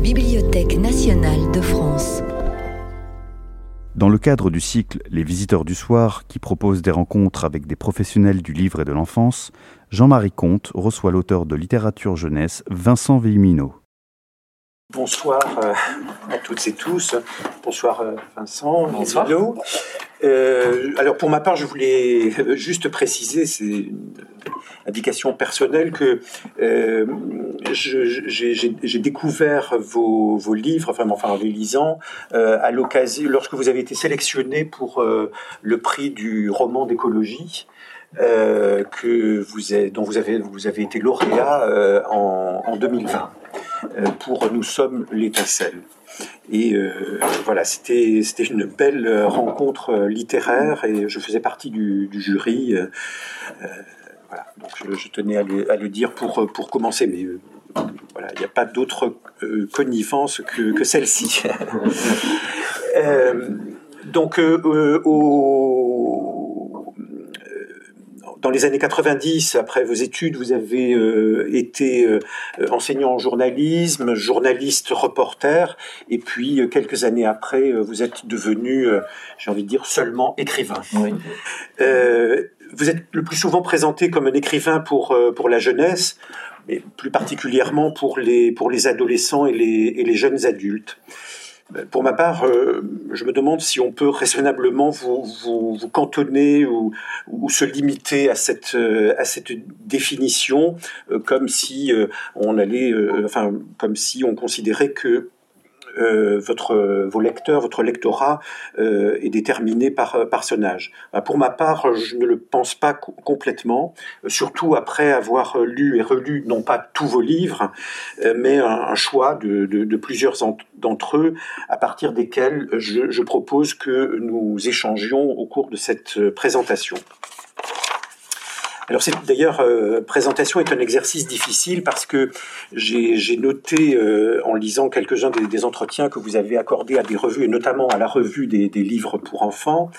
Bibliothèque nationale de France. Dans le cadre du cycle Les visiteurs du soir, qui propose des rencontres avec des professionnels du livre et de l'enfance, Jean-Marie Comte reçoit l'auteur de littérature jeunesse Vincent Vimino. Bonsoir euh, à toutes et tous. Bonsoir euh, Vincent. Bonsoir. Euh, alors pour ma part, je voulais juste préciser, c'est une indication personnelle, que euh, j'ai découvert vos, vos, livres, enfin, enfin en les lisant, euh, à l'occasion, lorsque vous avez été sélectionné pour le prix du roman d'écologie. Euh, que vous avez, dont vous avez, vous avez été lauréat en, en 2020 pour Nous sommes l'étincelle. Et euh, voilà, c'était une belle rencontre littéraire et je faisais partie du, jury. Euh, voilà, donc je, tenais à le, dire pour pour commencer, mais euh, voilà, il n'y a pas d'autre connivence que, que celle-ci. donc au dans les années 90, après vos études, vous avez euh, été euh, enseignant en journalisme, journaliste reporter, et puis euh, quelques années après, vous êtes devenu, j'ai envie de dire, seulement écrivain. Oui. vous êtes le plus souvent présenté comme un écrivain pour, pour la jeunesse, mais plus particulièrement pour les, pour les adolescents et les, et les jeunes adultes. Pour ma part, euh, je me demande si on peut raisonnablement vous, vous, vous cantonner ou, ou, se limiter à cette, euh, à cette définition, euh, comme si on allait, enfin, comme si on considérait que euh, votre, vos lecteurs, votre lectorat euh, est déterminé par, par son âge. Pour ma part, je ne le pense pas co complètement, surtout après avoir lu et relu non pas tous vos livres, euh, mais un, choix de plusieurs d'entre eux, à partir desquels je, je propose que nous échangions au cours de cette présentation. Alors d'ailleurs euh, présentation est un exercice difficile parce que j'ai noté euh, en lisant quelques-uns des, des, entretiens que vous avez accordés à des revues et notamment à la revue des, des livres pour enfants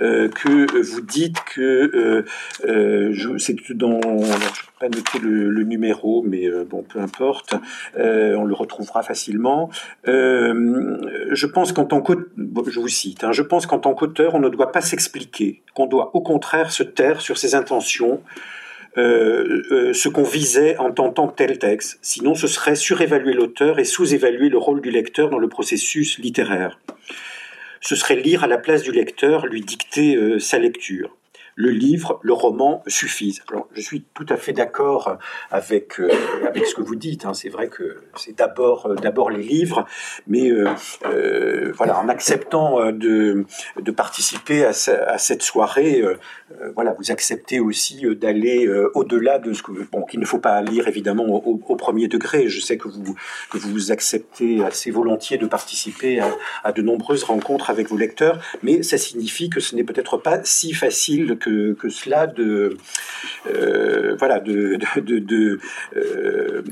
euh, que vous dites que euh, c'est dans je vais pas noter le, le numéro mais euh, bon peu importe euh, on le retrouvera facilement. Je pense qu'en tant qu'auteur je vous cite hein, je pense qu'en tant qu'auteur on ne doit pas s'expliquer qu'on doit au contraire se taire sur ses intentions euh, euh, ce qu'on visait en tentant tel texte. Sinon, ce serait surévaluer l'auteur et sous-évaluer le rôle du lecteur dans le processus littéraire. Ce serait lire à la place du lecteur, lui dicter euh, sa lecture le livre, le roman suffisent. Alors, je suis tout à fait d'accord avec, euh, avec ce que vous dites. Hein. C'est vrai que c'est d'abord euh, d'abord les livres, mais euh, voilà, en acceptant de, de participer à, cette soirée, voilà, vous acceptez aussi d'aller au-delà de ce que bon, qu'il ne faut pas lire évidemment au, premier degré. Je sais que vous que vous acceptez assez volontiers de participer à, de nombreuses rencontres avec vos lecteurs, mais ça signifie que ce n'est peut-être pas si facile que cela de euh, voilà de de, de, euh,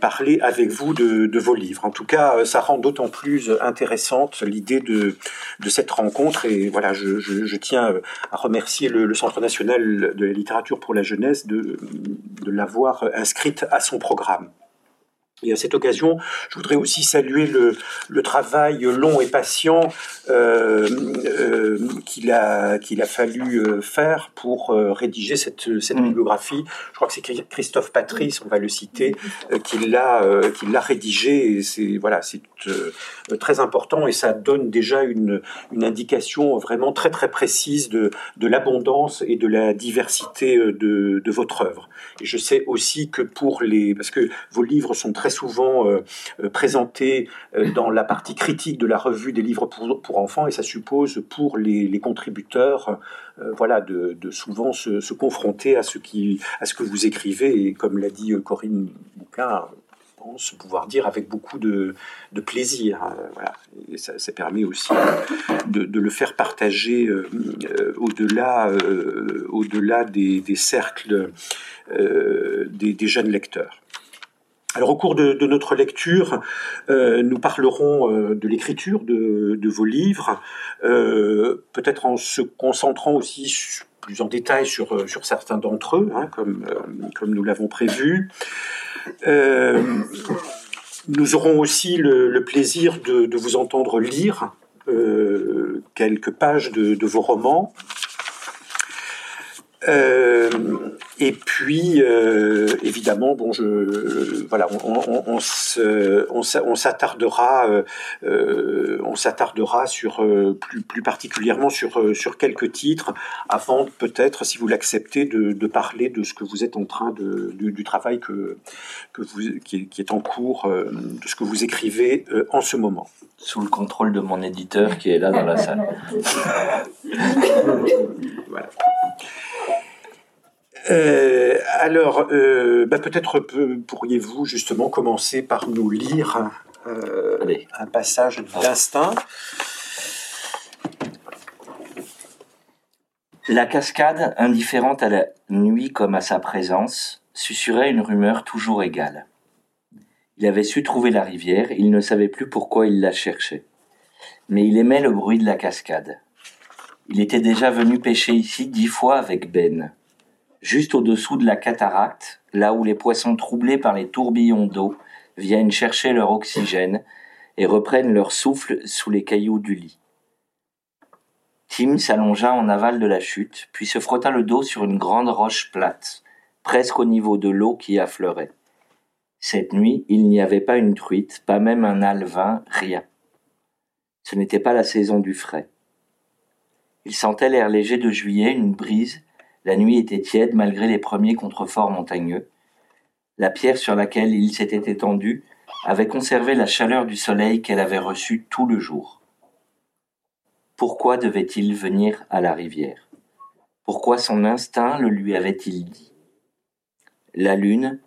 parler avec vous de, vos livres. En tout cas, ça rend d'autant plus intéressante l'idée de, de cette rencontre et voilà, je tiens à remercier le, le, Centre national de la littérature pour la jeunesse de, de l'avoir inscrite à son programme. Et à cette occasion, je voudrais aussi saluer le, le travail long et patient euh, euh, qu'il a, qu'il a fallu euh, faire pour euh, rédiger cette, cette mmh. bibliographie. Je crois que c'est Christophe Patrice, on va le citer, euh, qui l'a qui l'a rédigé. C'est voilà, c'est très important et ça donne déjà une, une indication vraiment très très précise de, de l'abondance et de la diversité de, de votre œuvre. Et je sais aussi que pour les parce que vos livres sont très souvent euh, présenté euh, dans la partie critique de la revue des livres pour, enfants et ça suppose pour les, contributeurs euh, voilà de, souvent se, se, confronter à ce qui à ce que vous écrivez et comme l'a dit Corinne Bouquin pense pouvoir dire avec beaucoup de, plaisir. Euh, voilà. Et ça, permet aussi de, le faire partager euh, au-delà euh, au-delà des, cercles des jeunes lecteurs. Alors au cours de, notre lecture, euh, nous parlerons euh, de l'écriture de, vos livres, euh, peut-être en se concentrant aussi plus en détail sur, certains d'entre eux, hein, comme nous l'avons prévu. nous aurons aussi le, plaisir de, vous entendre lire quelques pages de vos romans. Euh, et puis, euh, évidemment, bon, je, voilà, on, on, on, on s'attardera, euh, on s'attardera sur plus, plus particulièrement sur sur quelques titres, avant peut-être, si vous l'acceptez, de, de, parler de ce que vous êtes en train de du, du travail que que vous qui est, qui est en cours, de ce que vous écrivez en ce moment. Sous le contrôle de mon éditeur qui est là dans la salle. voilà. Euh, alors, euh, bah, peut-être pourriez-vous justement commencer par nous lire euh, un passage d'instinct. La cascade, indifférente à la nuit comme à sa présence, susurrait une rumeur toujours égale. Il avait su trouver la rivière, il ne savait plus pourquoi il la cherchait. Mais il aimait le bruit de la cascade. Il était déjà venu pêcher ici dix fois avec Ben juste au-dessous de la cataracte, là où les poissons troublés par les tourbillons d'eau viennent chercher leur oxygène et reprennent leur souffle sous les cailloux du lit. Tim s'allongea en aval de la chute, puis se frotta le dos sur une grande roche plate, presque au niveau de l'eau qui affleurait. Cette nuit, il n'y avait pas une truite, pas même un alvin, rien. Ce n'était pas la saison du frais. Il sentait l'air léger de juillet, une brise, la nuit était tiède malgré les premiers contreforts montagneux. La pierre sur laquelle il s'était étendu avait conservé la chaleur du soleil qu'elle avait reçue tout le jour. Pourquoi devait-il venir à la rivière? Pourquoi son instinct le lui avait-il dit? La lune,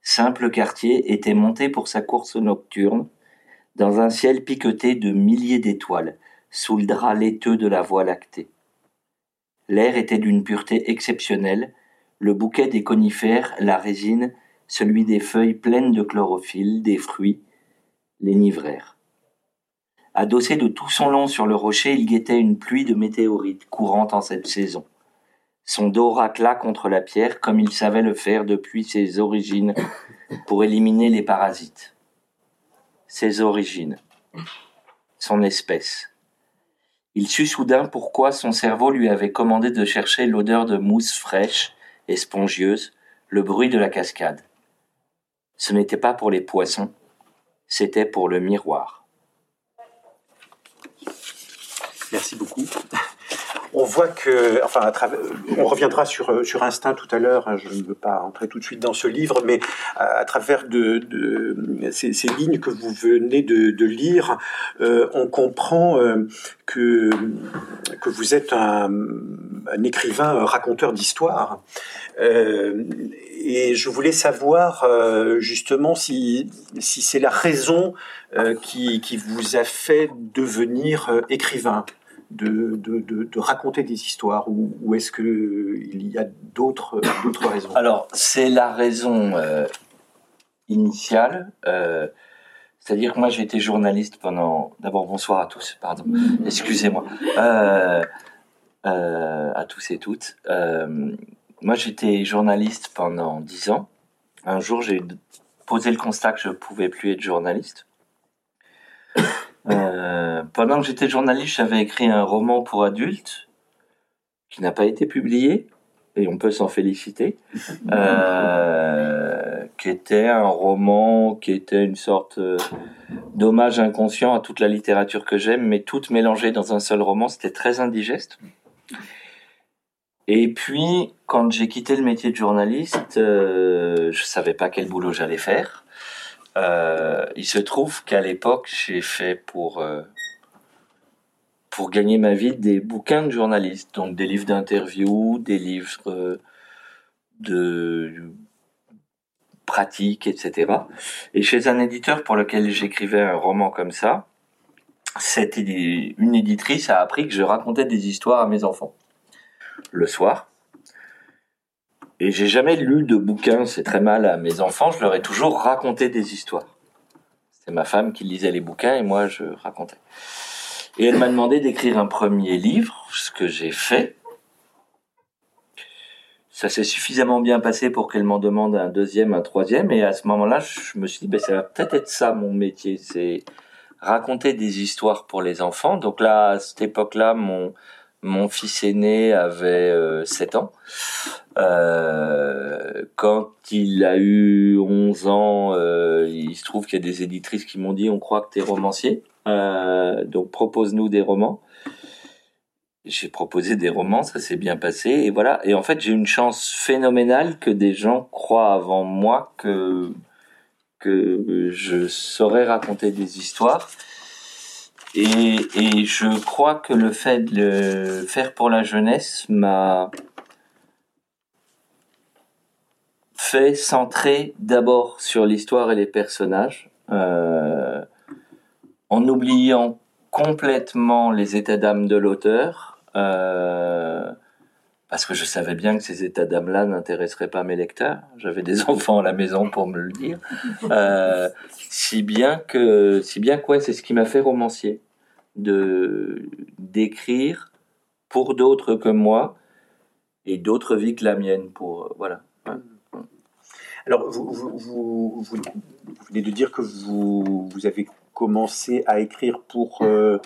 simple quartier, était montée pour sa course nocturne, dans un ciel piqueté de milliers d'étoiles, sous le drap laiteux de la voie lactée. L'air était d'une pureté exceptionnelle, le bouquet des conifères, la résine, celui des feuilles pleines de chlorophylle, des fruits, l'énivrèrent. Adossé de tout son long sur le rocher, il guettait une pluie de météorites courant en cette saison. Son dos racla contre la pierre comme il savait le faire depuis ses origines pour éliminer les parasites. Ses origines. Son espèce. Il sut soudain pourquoi son cerveau lui avait commandé de chercher l'odeur de mousse fraîche et spongieuse, le bruit de la cascade. Ce n'était pas pour les poissons, c'était pour le miroir. Merci beaucoup on voit que, enfin, on reviendra sur, euh, sur Instinct tout à l'heure, hein, je ne veux pas entrer tout de suite dans ce livre, mais à, travers ces, lignes que vous venez de, lire, euh, on comprend euh, que, que vous êtes un, écrivain, un raconteur d'histoire. Euh, et je voulais savoir justement si, si c'est la raison qui vous a fait devenir écrivain de, de, de, raconter des histoires ou, ou est-ce qu'il y a d'autres raisons? Alors, c'est la raison euh, initiale. Euh, c'est-à-dire que moi, j'ai été journaliste pendant... D'abord, bonsoir à tous, pardon, excusez-moi. Euh, à tous et toutes. moi, j'étais journaliste pendant dix ans. Un jour, j'ai posé le constat que je ne pouvais plus être journaliste. Euh, pendant que j'étais journaliste, j'avais écrit un roman pour adultes qui n'a pas été publié et on peut s'en féliciter. Euh, qui était un roman qui était une sorte euh, d'hommage inconscient à toute la littérature que j'aime, mais toute mélangée dans un seul roman. C'était très indigeste. Et puis, quand j'ai quitté le métier de journaliste, euh, je savais pas quel boulot j'allais faire. Euh, il se trouve qu'à l'époque, j'ai fait pour euh, pour gagner ma vie des bouquins de journalistes, donc des livres d'interview, des livres euh, de pratiques, etc. Et chez un éditeur pour lequel j'écrivais un roman comme ça, une éditrice a appris que je racontais des histoires à mes enfants le soir. Et j'ai jamais lu de bouquins, c'est très mal à mes enfants, je leur ai toujours raconté des histoires. C'est ma femme qui lisait les bouquins et moi je racontais. Et elle m'a demandé d'écrire un premier livre, ce que j'ai fait. ça s'est suffisamment bien passé pour qu'elle m'en demande un deuxième, un troisième. Et à ce moment-là, je me suis dit, ben, ça va peut-être être ça mon métier, c'est raconter des histoires pour les enfants. Donc là, à cette époque-là, mon mon fils aîné avait 7 euh, ans. Euh, quand il a eu 11 ans, euh, il se trouve qu'il y a des éditrices qui m'ont dit on croit que tu es romancier, donc propose-nous des romans. J'ai proposé des romans, ça s'est bien passé et voilà. Et en fait, j'ai une chance phénoménale que des gens croient avant moi que que je saurais raconter des histoires. Et, et, je crois que le fait de le faire pour la jeunesse m'a fait centrer d'abord sur l'histoire et les personnages, euh, en oubliant complètement les états d'âme de l'auteur, euh, parce que je savais bien que ces états d'âme-là n'intéresseraient pas mes lecteurs. J'avais des enfants à la maison pour me le dire. Euh, si bien que, si bien quoi, c'est ce qui m'a fait romancier de d'écrire pour d'autres que moi et d'autres vies que la mienne. Pour voilà. Alors, vous, vous, vous, vous, venez de dire que vous, vous avez commencé à écrire pour, euh,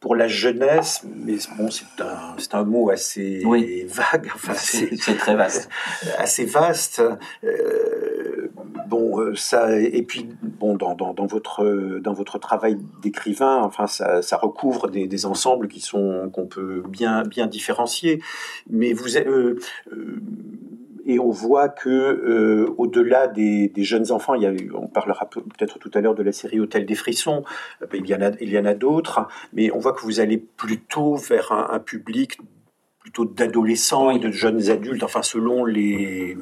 pour la jeunesse, mais bon, c'est un, c'est un mot assez vague. Enfin, c'est, c'est très vaste. Assez vaste. Euh, bon, euh, ça, et puis, bon, dans, dans, dans votre, dans votre travail d'écrivain, enfin, ça, ça recouvre des, des, ensembles qui sont, qu'on peut bien, bien différencier. Mais vous, euh, et on voit que euh, au-delà des, des, jeunes enfants, il y a, on parlera peut-être tout à l'heure de la série Hôtel des frissons, euh, il y en a, il y en a d'autres, mais on voit que vous allez plutôt vers un, un public plutôt d'adolescents et de jeunes adultes, enfin selon les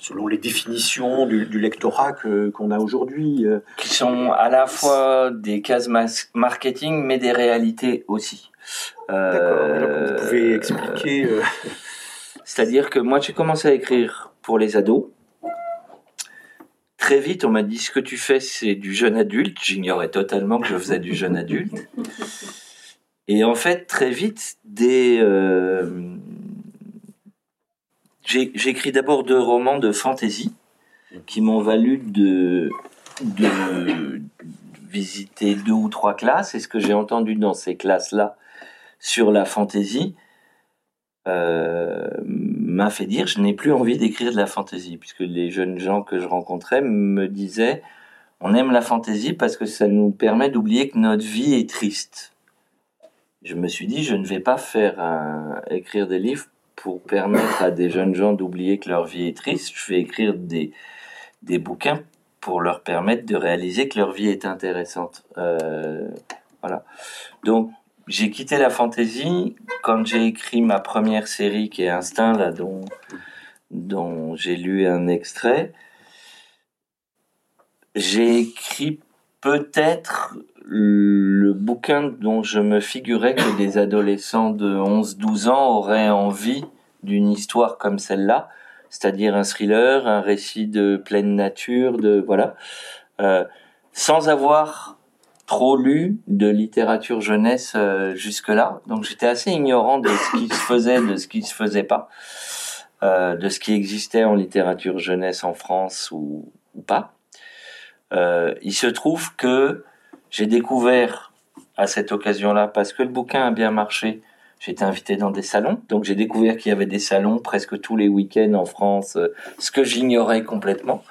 selon les définitions du, du lectorat qu'on a aujourd'hui. Euh. Qui sont à la fois des cases marketing, mais des réalités aussi. D'accord. Vous pouvez expliquer. Euh... C'est-à-dire que moi, j'ai commencé à écrire pour les ados. Très vite, on m'a dit ce que tu fais, c'est du jeune adulte. J'ignorais totalement que je faisais du jeune adulte. Et en fait, très vite, des, euh, j'ai écrit d'abord deux romans de fantasy qui m'ont valu de, de visiter deux ou trois classes. Et ce que j'ai entendu dans ces classes-là sur la fantaisie, euh, m'a fait dire je n'ai plus envie d'écrire de la fantaisie puisque les jeunes gens que je rencontrais me disaient on aime la fantaisie parce que ça nous permet d'oublier que notre vie est triste. Je me suis dit je ne vais pas faire un, écrire des livres pour permettre à des jeunes gens d'oublier que leur vie est triste. Je vais écrire des des bouquins pour leur permettre de réaliser que leur vie est intéressante. Euh, voilà. Donc j'ai quitté la fantaisie quand j'ai écrit ma première série qui est Instinct, là, dont, dont j'ai lu un extrait. J'ai écrit peut-être le bouquin dont je me figurais que des adolescents de 11-12 ans auraient envie d'une histoire comme celle-là, c'est-à-dire un thriller, un récit de pleine nature, de voilà, euh, sans avoir trop lu de littérature jeunesse euh, jusque-là, donc j'étais assez ignorant de ce qui se faisait, de ce qui se faisait pas, euh, de ce qui existait en littérature jeunesse en France ou, pas. Euh, il se trouve que j'ai découvert à cette occasion-là, parce que le bouquin a bien marché, été invité dans des salons, donc j'ai découvert qu'il y avait des salons presque tous les week-ends en France, ce que j'ignorais complètement.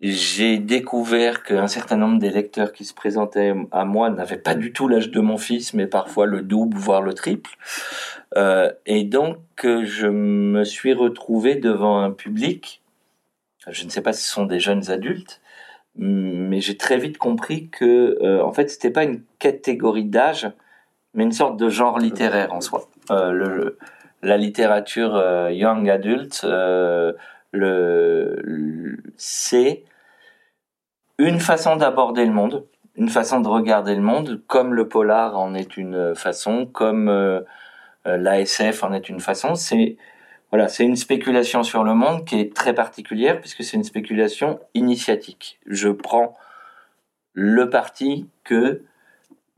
J'ai découvert qu'un certain nombre des lecteurs qui se présentaient à moi n'avaient pas du tout l'âge de mon fils, mais parfois le double, voire le triple. Euh, et donc, je me suis retrouvé devant un public, je ne sais pas si ce sont des jeunes adultes, mais j'ai très vite compris que, euh, en fait, c'était pas une catégorie d'âge, mais une sorte de genre littéraire en soi. Euh, le, la littérature euh, young adult, euh, le, c'est une façon d'aborder le monde, une façon de regarder le monde, comme le polar en est une façon, comme euh, euh l'ASF en est une façon. C'est voilà, c'est une spéculation sur le monde qui est très particulière puisque c'est une spéculation initiatique. Je prends le parti que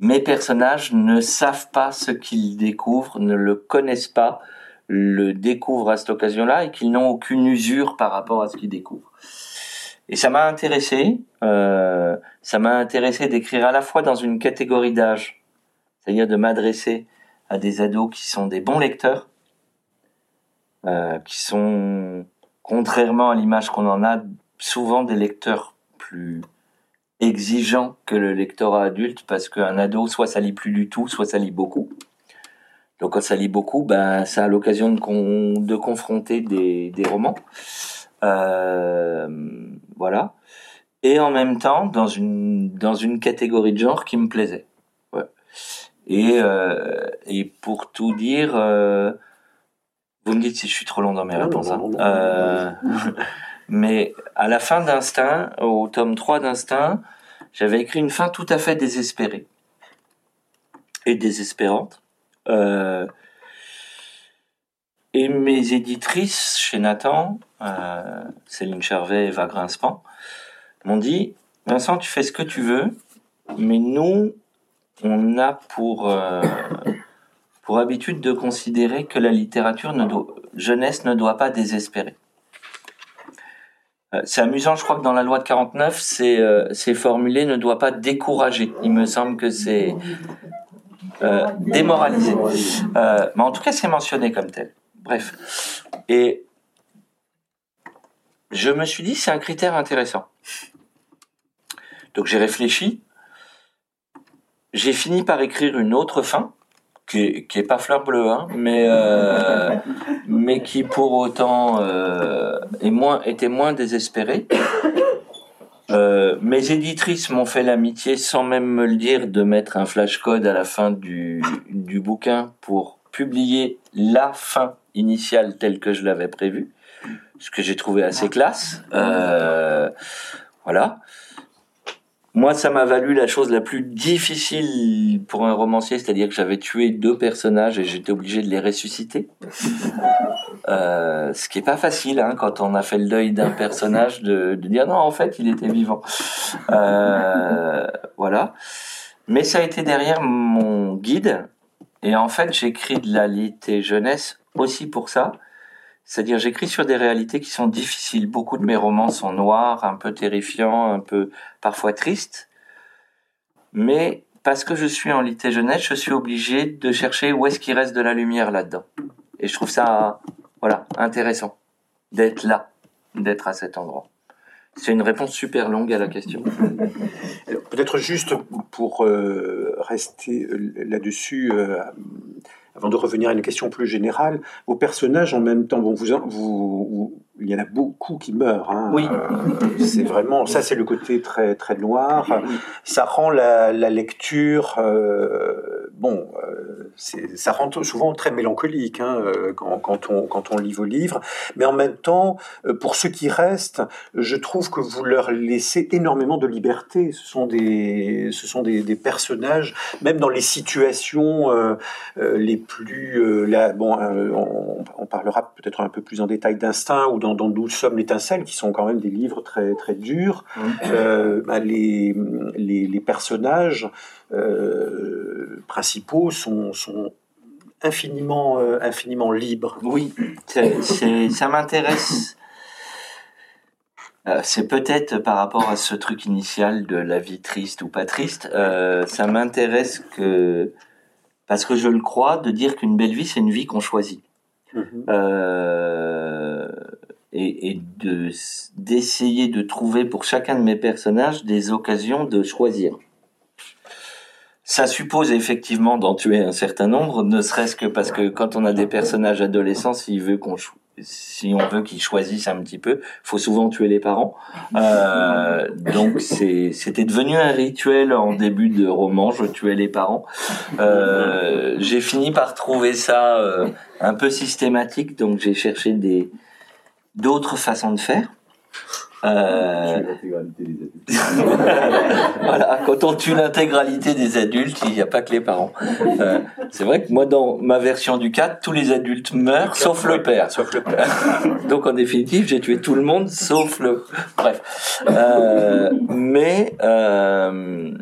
mes personnages ne savent pas ce qu'ils découvrent, ne le connaissent pas, le découvrent à cette occasion-là et qu'ils n'ont aucune usure par rapport à ce qu'ils découvrent. Et ça m'a intéressé, euh, ça m'a intéressé d'écrire à la fois dans une catégorie d'âge, c'est-à-dire de m'adresser à des ados qui sont des bons lecteurs, euh, qui sont, contrairement à l'image qu'on en a, souvent des lecteurs plus exigeants que le lectorat adulte, parce qu'un ado, soit ça lit plus du tout, soit ça lit beaucoup. Donc quand ça lit beaucoup, ben ça a l'occasion de, de confronter des, des romans. Euh, voilà. Et en même temps, dans une, dans une catégorie de genre qui me plaisait. Ouais. Et, euh, et pour tout dire, euh, vous me dites si je suis trop long dans mes réponses. Hein. Mais à la fin d'Instinct, au tome 3 d'Instinct, j'avais écrit une fin tout à fait désespérée et désespérante. Euh, et mes éditrices chez Nathan, euh, Céline Chervet et Eva Grinspan, m'ont dit Vincent, tu fais ce que tu veux, mais nous, on a pour, euh, pour habitude de considérer que la littérature jeunesse ne doit pas désespérer. Euh, c'est amusant, je crois que dans la loi de 49, c'est formulé ne doit pas décourager. Il me semble que c'est démoralisé. Mais en tout cas, c'est mentionné comme tel. Bref. Et je me suis dit, c'est un critère intéressant. Donc j'ai réfléchi. J'ai fini par écrire une autre fin, qui est, pas fleur bleue, hein, mais, euh, mais qui pour autant euh, est moins, était moins désespérée. Euh, mes éditrices m'ont fait l'amitié, sans même me le dire, de mettre un flash code à la fin du, du bouquin pour publier la fin initiale telle que je l'avais prévue, ce que j'ai trouvé assez classe. Euh, voilà. Moi, ça m'a valu la chose la plus difficile pour un romancier, c'est-à-dire que j'avais tué deux personnages et j'étais obligé de les ressusciter. Euh, ce qui est pas facile hein, quand on a fait le deuil d'un personnage de, de, dire non, en fait, il était vivant. Euh, voilà. Mais ça a été derrière mon guide. Et en fait, j'écris de la littérature jeunesse aussi pour ça. C'est-à-dire, j'écris sur des réalités qui sont difficiles. Beaucoup de mes romans sont noirs, un peu terrifiants, un peu parfois tristes. Mais parce que je suis en littérature jeunesse, je suis obligé de chercher où est-ce qu'il reste de la lumière là-dedans. Et je trouve ça, voilà, intéressant d'être là, d'être à cet endroit. C'est une réponse super longue à la question. Peut-être juste pour euh, rester euh, là-dessus, euh, avant de revenir à une question plus générale, vos personnages en même temps, bon, vous, vous, il y en a beaucoup qui meurent. Hein. Oui. Euh, c'est vraiment, ça c'est le côté très très noir. Ça rend la, la lecture, euh, bon, euh, ça rend souvent très mélancolique hein, quand, quand, on quand on lit vos livres. Mais en même temps, pour ceux qui restent, je trouve que vous leur laissez énormément de liberté. Ce sont des, ce sont des, des personnages, même dans les situations les plus, là, bon, on, on, parlera peut-être un peu plus en détail d'instinct ou dans dans, D'où sommes l'étincelle, qui sont quand même des livres très, très durs, mmh. euh, bah, les, les, les, personnages euh, principaux sont, sont infiniment, euh, infiniment libres. Oui, ça m'intéresse. C'est peut-être par rapport à ce truc initial de la vie triste ou pas triste, ça m'intéresse que, parce que je le crois, de dire qu'une belle vie, c'est une vie qu'on choisit. Mmh. Euh, et, et de d'essayer de trouver pour chacun de mes personnages des occasions de choisir. Ça suppose effectivement d'en tuer un certain nombre, ne serait-ce que parce que quand on a des personnages adolescents, s'il veut qu'on si on veut qu'ils choisissent un petit peu, faut souvent tuer les parents. Euh, donc c'était devenu un rituel en début de roman, je tuais les parents. Euh, j'ai fini par trouver ça euh, un peu systématique, donc j'ai cherché des d'autres façons de faire. Euh... voilà, quand on tue l'intégralité des adultes, il n'y a pas que les parents. Euh, c'est vrai que moi, dans ma version du 4, tous les adultes meurent, sauf le père. Sauf le père. Donc, en définitive, j'ai tué tout le monde, sauf le. Bref. Euh, mais. Euh,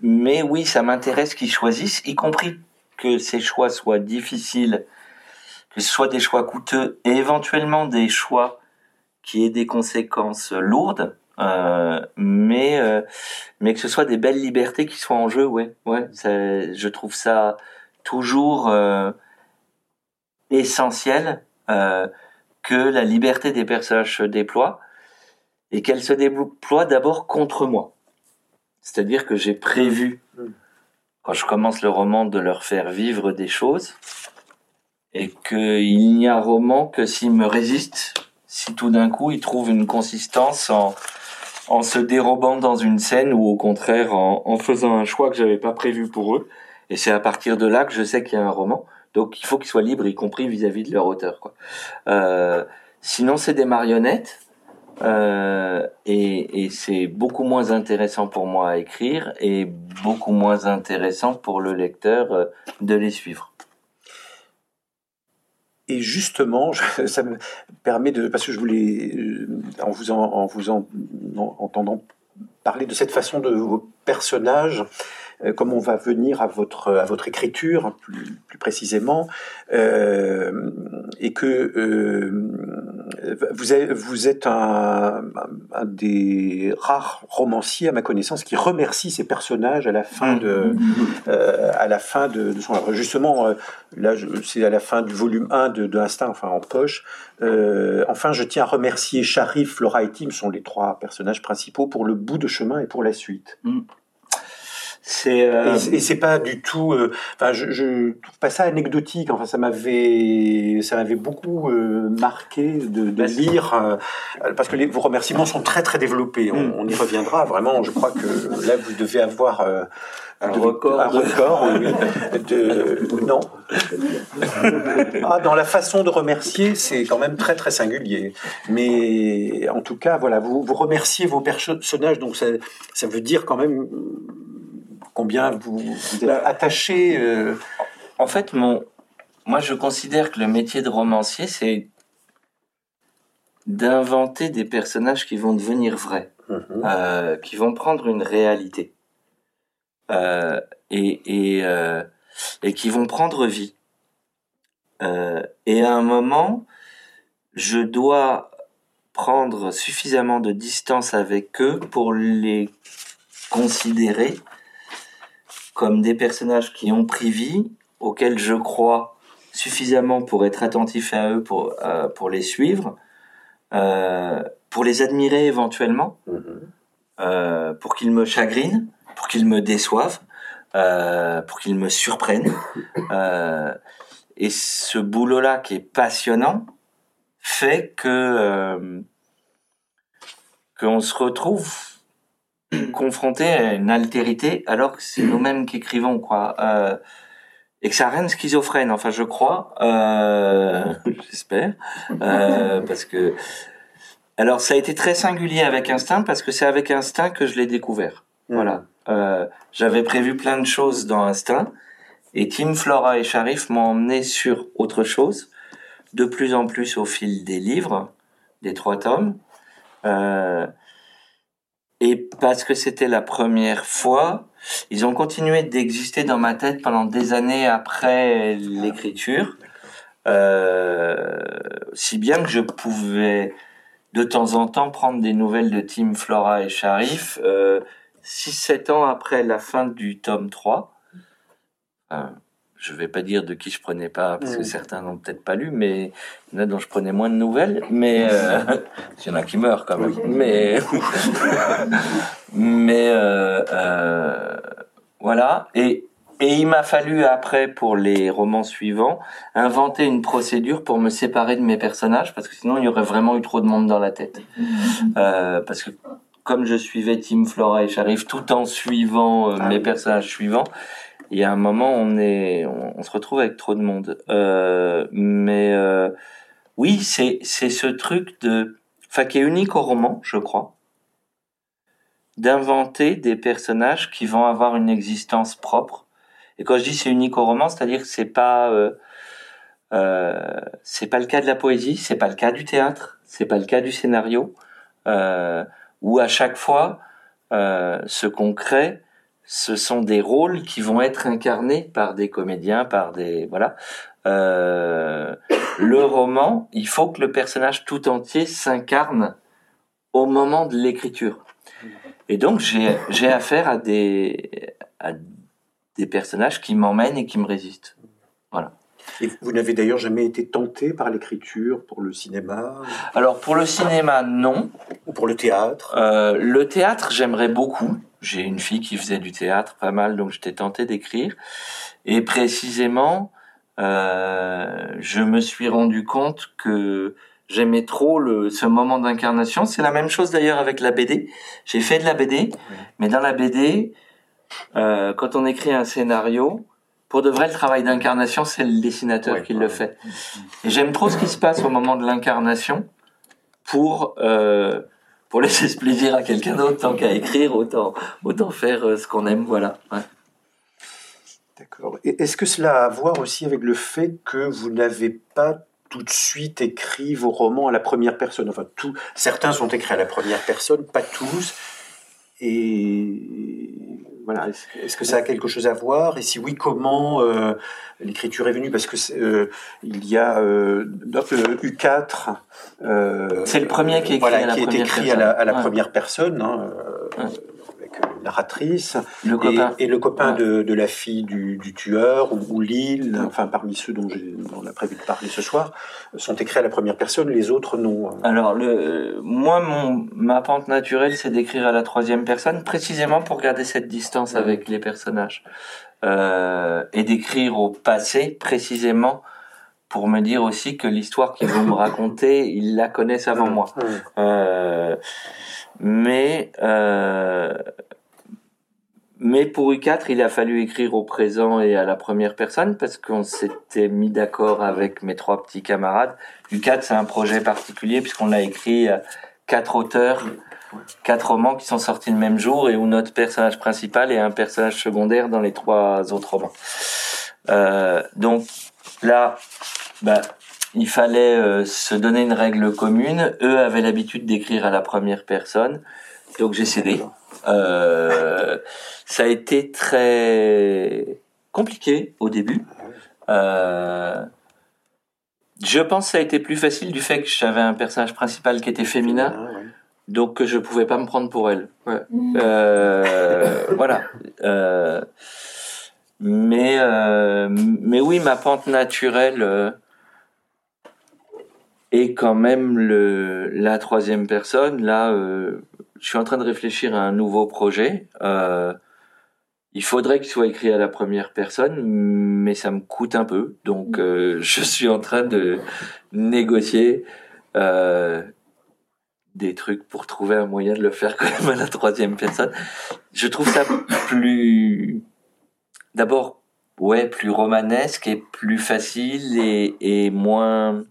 mais oui, ça m'intéresse qu'ils choisissent, y compris que ces choix soient difficiles, soit des choix coûteux et éventuellement des choix qui aient des conséquences lourdes, euh, mais euh, mais que ce soit des belles libertés qui soient en jeu, ouais, ouais. Je trouve ça toujours euh, essentiel que la liberté des personnages se déploie et qu'elle se déploie d'abord contre moi. C'est-à-dire que j'ai prévu, mm. quand je commence le roman, de leur faire vivre des choses et qu'il n'y a roman que s'ils me résistent, si tout d'un coup ils trouvent une consistance en, en se dérobant dans une scène ou au contraire en, en faisant un choix que j'avais pas prévu pour eux. Et c'est à partir de là que je sais qu'il y a un roman. Donc il faut qu'ils soient libres, y compris vis-à-vis de leur auteur. Euh, sinon, c'est des marionnettes. Euh, et, et c'est beaucoup moins intéressant pour moi à écrire et beaucoup moins intéressant pour le lecteur euh, de les suivre. Et justement, ça me permet de, parce que je voulais, euh, en vous en, vous en, en entendant parler de cette façon de vos personnages, euh, comme on va venir à votre, à votre écriture, plus, plus précisément, euh, et que vous, êtes, vous êtes un, un, des rares romanciers, à ma connaissance, qui remercie ses personnages à la fin de, euh, à la fin de, de son œuvre. Justement, euh, là, c'est à la fin du volume 1 de, de Instinct, enfin en poche. Euh, enfin, je tiens à remercier Sharif, Laura et Tim, sont les trois personnages principaux, pour le bout de chemin et pour la suite. Mm. C'est euh... et, c'est pas du tout. Euh, enfin, je, je trouve pas ça anecdotique. Enfin, ça m'avait, ça m'avait beaucoup euh, marqué de, de lire euh, parce que les, vos remerciements sont très très développés. On, mm. on, y reviendra vraiment. Je crois que là, vous devez avoir. Euh, un record, un record oui, de non ah, dans la façon de remercier c'est quand même très très singulier mais en tout cas voilà vous, vous remerciez vos personnages donc ça, ça veut dire quand même combien vous, vous êtes attaché euh... En fait, mon, moi, je considère que le métier de romancier, c'est d'inventer des personnages qui vont devenir vrais, mmh. euh, qui vont prendre une réalité euh, et et, et qui vont prendre vie. Et à un moment, je dois prendre suffisamment de distance avec eux pour les considérer comme des personnages qui ont pris vie, auxquels je crois suffisamment pour être attentif à eux, pour, euh, pour les suivre, euh, pour les admirer éventuellement, mm -hmm. euh, pour qu'ils me chagrinent, pour qu'ils me déçoivent, pour qu'ils me surprennent. Et ce boulot-là qui est passionnant fait que qu'on se retrouve confronté à une altérité alors que c'est nous-mêmes qui écrivons quoi. Euh, et que ça rend schizophrène enfin je crois euh, j'espère euh, parce que alors ça a été très singulier avec Instinct parce que c'est avec Instinct que je l'ai découvert. Mmh. voilà. Euh, j'avais prévu plein de choses dans Instinct et Tim Flora et Sharif m'ont emmené sur autre chose de plus en plus au fil des livres des trois tomes. Euh, et parce que c'était la première fois, ils ont continué d'exister dans ma tête pendant des années après l'écriture, euh, si bien que je pouvais de temps en temps prendre des nouvelles de Tim Flora et Sharif, euh, 6-7 ans après la fin du tome 3. Euh, je vais pas dire de qui je prenais pas parce que certains n'ont peut-être pas lu, mais il y en a dont je prenais moins de nouvelles. Mais euh, il y en a qui meurent quand même. Mais mais euh, euh, voilà. Et et il m'a fallu après pour les romans suivants inventer une procédure pour me séparer de mes personnages parce que sinon il y aurait vraiment eu trop de monde dans la tête. Euh, parce que comme je suivais Tim Flora et Sharif tout en suivant euh, ah mes personnages suivants, il y a un moment on est on, se retrouve avec trop de monde. Euh, mais euh, oui c'est c'est ce truc de enfin qui est unique au roman je crois d'inventer des personnages qui vont avoir une existence propre. Et quand je dis c'est unique au roman c'est-à-dire que c'est pas euh, euh, c'est pas le cas de la poésie c'est pas le cas du théâtre c'est pas le cas du scénario euh, où à chaque fois euh, ce qu'on crée ce sont des rôles qui vont être incarnés par des comédiens, par des voilà. Euh, le roman, il faut que le personnage tout entier s'incarne au moment de l'écriture. Et donc j'ai j'ai affaire à des à des personnages qui m'emmènent et qui me résistent. Voilà. Et vous n'avez d'ailleurs jamais été tenté par l'écriture pour le cinéma? Alors pour le cinéma, non. Ou pour le théâtre? Euh, Le théâtre, j'aimerais beaucoup. J'ai une fille qui faisait du théâtre pas mal, donc j'étais tenté d'écrire. Et précisément, euh, je me suis rendu compte que j'aimais trop le, ce moment d'incarnation. C'est la même chose d'ailleurs avec la BD. J'ai fait de la BD, mais dans la BD, euh, quand on écrit un scénario, pour de vrai, le travail d'incarnation, c'est le dessinateur qui le fait. Et j'aime trop ce qui se passe au moment de l'incarnation pour euh, pour laisser ce plaisir à quelqu'un d'autre, tant qu'à écrire, autant autant faire euh, ce qu'on aime, voilà. D'accord. Est-ce que cela a à voir aussi avec le fait que vous n'avez pas tout de suite écrit vos romans à la première personne? Enfin, tout, certains sont écrits à la première personne, pas tous. Et voilà, est-ce que ça a quelque chose à voir? Et si oui, comment euh, l'écriture est venue? Parce que euh, il y a euh, U4. Euh, c'est le premier qui est écrit voilà, à la qui première est écrit personne. à la, à la Ouais. première personne, hein, Ouais. Avec une narratrice. Le Et, copain. et le copain Ouais. de, de la fille du, du tueur, ou, ou Lille, enfin parmi ceux dont on a prévu de parler ce soir, sont écrits à la première personne, les autres non. Alors, le, moi, mon, ma pente naturelle, c'est d'écrire à la troisième personne, précisément pour garder cette distance avec les personnages. Euh, et d'écrire au passé, précisément pour me dire aussi que l'histoire qu'ils vont me raconter, ils la connaissent avant moi. Euh, mais euh, mais pour U4, il a fallu écrire au présent et à la première personne parce qu'on s'était mis d'accord avec mes trois petits camarades. U4, c'est un projet particulier puisqu'on l'a écrit à quatre auteurs, quatre romans qui sont sortis le même jour et où notre personnage principal est un personnage secondaire dans les trois autres romans. Euh, donc là, bah, il fallait euh, se donner une règle commune. Eux avaient l'habitude d'écrire à la première personne, donc j'ai cédé. Euh, ça a été très compliqué au début. Euh, je pense que ça a été plus facile du fait que j'avais un personnage principal qui était féminin, donc que je pouvais pas me prendre pour elle. Ouais. Euh, voilà. Euh, mais euh, mais oui, ma pente naturelle est quand même le la troisième personne. Là, euh, je suis en train de réfléchir à un nouveau projet. Euh, il faudrait qu'il soit écrit à la première personne, mais ça me coûte un peu. Donc, euh, je suis en train de négocier euh, des trucs pour trouver un moyen de le faire quand même à la troisième personne. Je trouve ça plus, d'abord, ouais, plus romanesque et plus facile et, et moins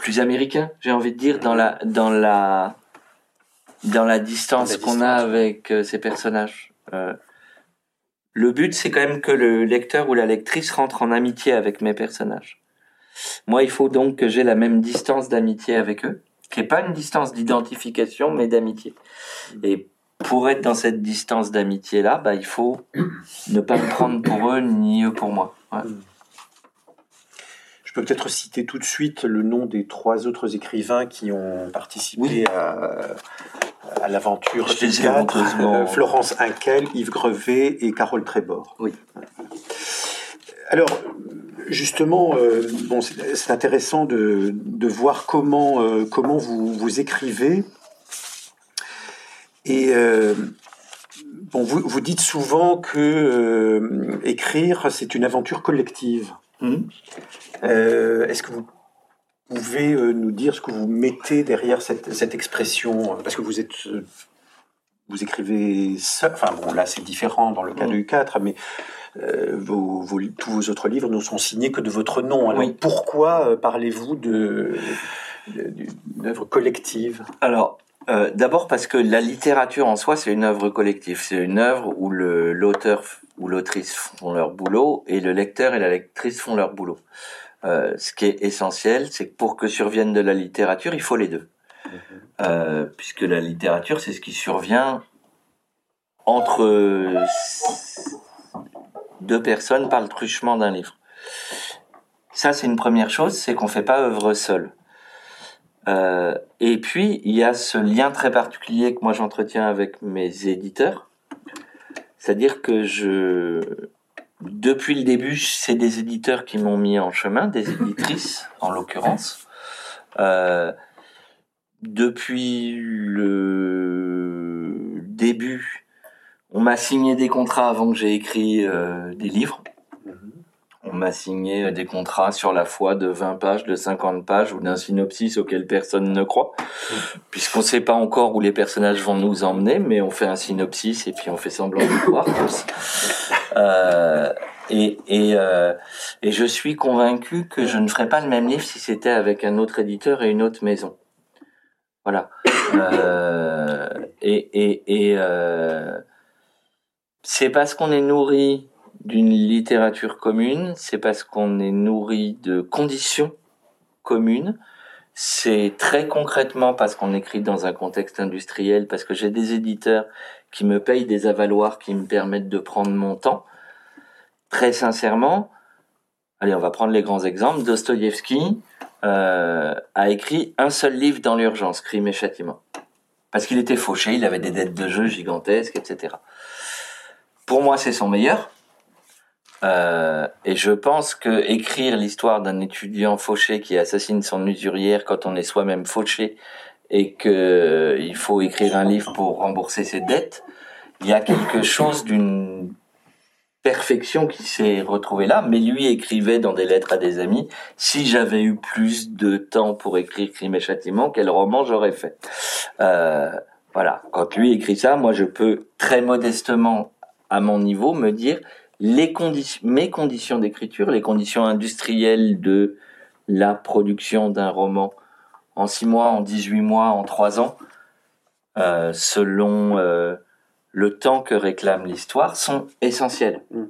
plus américain, j'ai envie de dire, dans la dans la dans la distance qu'on a avec euh, ces personnages. Euh, le but, c'est quand même que le lecteur ou la lectrice rentre en amitié avec mes personnages. Moi, il faut donc que j'ai la même distance d'amitié avec eux, qui est pas une distance d'identification, mais d'amitié. Et pour être dans cette distance d'amitié-là, bah, il faut ne pas me prendre pour eux, ni eux pour moi. Ouais. Je peux peut-être citer tout de suite le nom des trois autres écrivains qui ont participé Oui. à, à l'aventure Je les ai 4, honteusement- euh, Florence Inkel, Yves Grevet et Carole Trébor. Oui. Alors, justement, euh, bon, c'est intéressant de, de voir comment, euh, comment vous, vous écrivez. Et euh, bon, vous, vous dites souvent que écrire, c'est une aventure collective. Mhm. Euh, Est-ce que vous pouvez euh, nous dire ce que vous mettez derrière cette, cette expression Parce que vous êtes, euh, vous écrivez seul. Enfin bon, là c'est différent dans le cas de U4, mais euh, vos, vos li- tous vos autres livres ne sont signés que de votre nom. Alors Oui. pourquoi euh, parlez-vous d'une œuvre collective? Alors, euh, d'abord parce que la littérature en soi, c'est une œuvre collective. C'est une œuvre où l'auteur ou l'autrice font leur boulot et le lecteur et la lectrice font leur boulot. Euh, ce qui est essentiel, c'est que pour que survienne de la littérature, il faut les deux. Euh, puisque la littérature, c'est ce qui survient entre deux personnes par le truchement d'un livre. Ça, c'est une première chose, c'est qu'on fait pas œuvre seule. Euh, et puis, il y a ce lien très particulier que moi j'entretiens avec mes éditeurs. C'est-à-dire que je, depuis le début, c'est des éditeurs qui m'ont mis en chemin, des éditrices en l'occurrence. Euh, depuis le début, on m'a signé des contrats avant que j'ai écrit euh, des livres. On m'a signé des contrats sur la foi de 20 pages, de 50 pages ou d'un synopsis auquel personne ne croit, puisqu'on ne sait pas encore où les personnages vont nous emmener, mais on fait un synopsis et puis on fait semblant de croire tous. Euh, et, et, euh, et je suis convaincu que je ne ferais pas le même livre si c'était avec un autre éditeur et une autre maison. Voilà. Euh, et et, et euh, c'est parce qu'on est nourri d'une littérature commune, c'est parce qu'on est nourri de conditions communes, c'est très concrètement parce qu'on écrit dans un contexte industriel, parce que j'ai des éditeurs qui me payent des avaloirs qui me permettent de prendre mon temps. Très sincèrement, allez, on va prendre les grands exemples. Dostoïevski euh, a écrit un seul livre dans l'urgence, Crime et Châtiment. Parce qu'il était fauché, il avait des dettes de jeu gigantesques, etc. Pour moi, c'est son meilleur. Euh, et je pense que écrire l'histoire d'un étudiant fauché qui assassine son usurière quand on est soi-même fauché et que euh, il faut écrire un livre pour rembourser ses dettes, il y a quelque chose d'une perfection qui s'est retrouvée là. Mais lui écrivait dans des lettres à des amis si j'avais eu plus de temps pour écrire Crime et Châtiment, quel roman j'aurais fait. Euh, voilà. Quand lui écrit ça, moi je peux très modestement à mon niveau me dire les conditions, mes conditions d'écriture, les conditions industrielles de la production d'un roman en six mois, en 18 mois, en trois ans, euh, selon euh, le temps que réclame l'histoire, sont essentielles. Mm.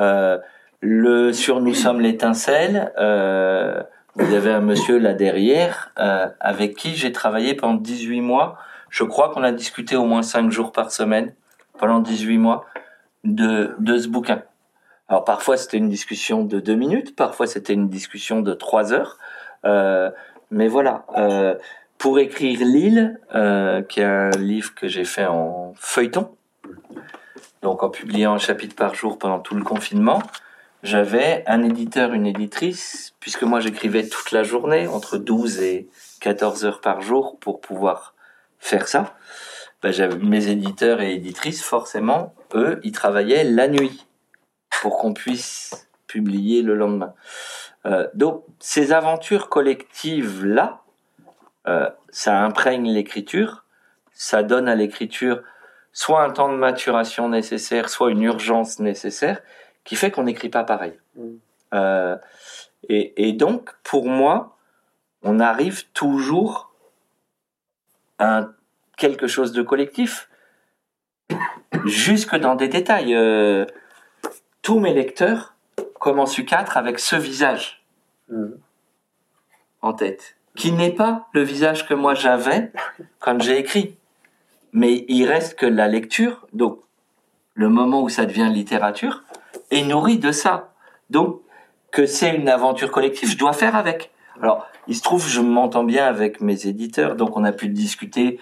Euh, le sur Nous sommes l'étincelle, vous avez un monsieur là derrière avec qui j'ai travaillé pendant 18 mois. Je crois qu'on a discuté au moins cinq jours par semaine pendant 18 mois de, de ce bouquin. Alors parfois c'était une discussion de deux minutes, parfois c'était une discussion de trois heures. Euh, mais voilà, euh, pour écrire L'île, euh, qui est un livre que j'ai fait en feuilleton, donc en publiant un chapitre par jour pendant tout le confinement, j'avais un éditeur, une éditrice, puisque moi j'écrivais toute la journée, entre 12 et 14 heures par jour pour pouvoir faire ça. Ben, mes éditeurs et éditrices, forcément, eux, ils travaillaient la nuit pour qu'on puisse publier le lendemain. Euh, donc ces aventures collectives là, euh, ça imprègne l'écriture, ça donne à l'écriture soit un temps de maturation nécessaire, soit une urgence nécessaire, qui fait qu'on n'écrit pas pareil. Mm. Euh, et, et, donc pour moi, on arrive toujours à quelque chose de collectif, jusque dans des détails. Euh, tous mes lecteurs commencent U4 avec ce visage mm. en tête, qui n'est pas le visage que moi j'avais quand j'ai écrit. Mais il reste que la lecture, donc le moment où ça devient littérature, est nourri de ça. Donc, que c'est une aventure collective, je dois faire avec. Alors, il se trouve, je m'entends bien avec mes éditeurs, donc on a pu discuter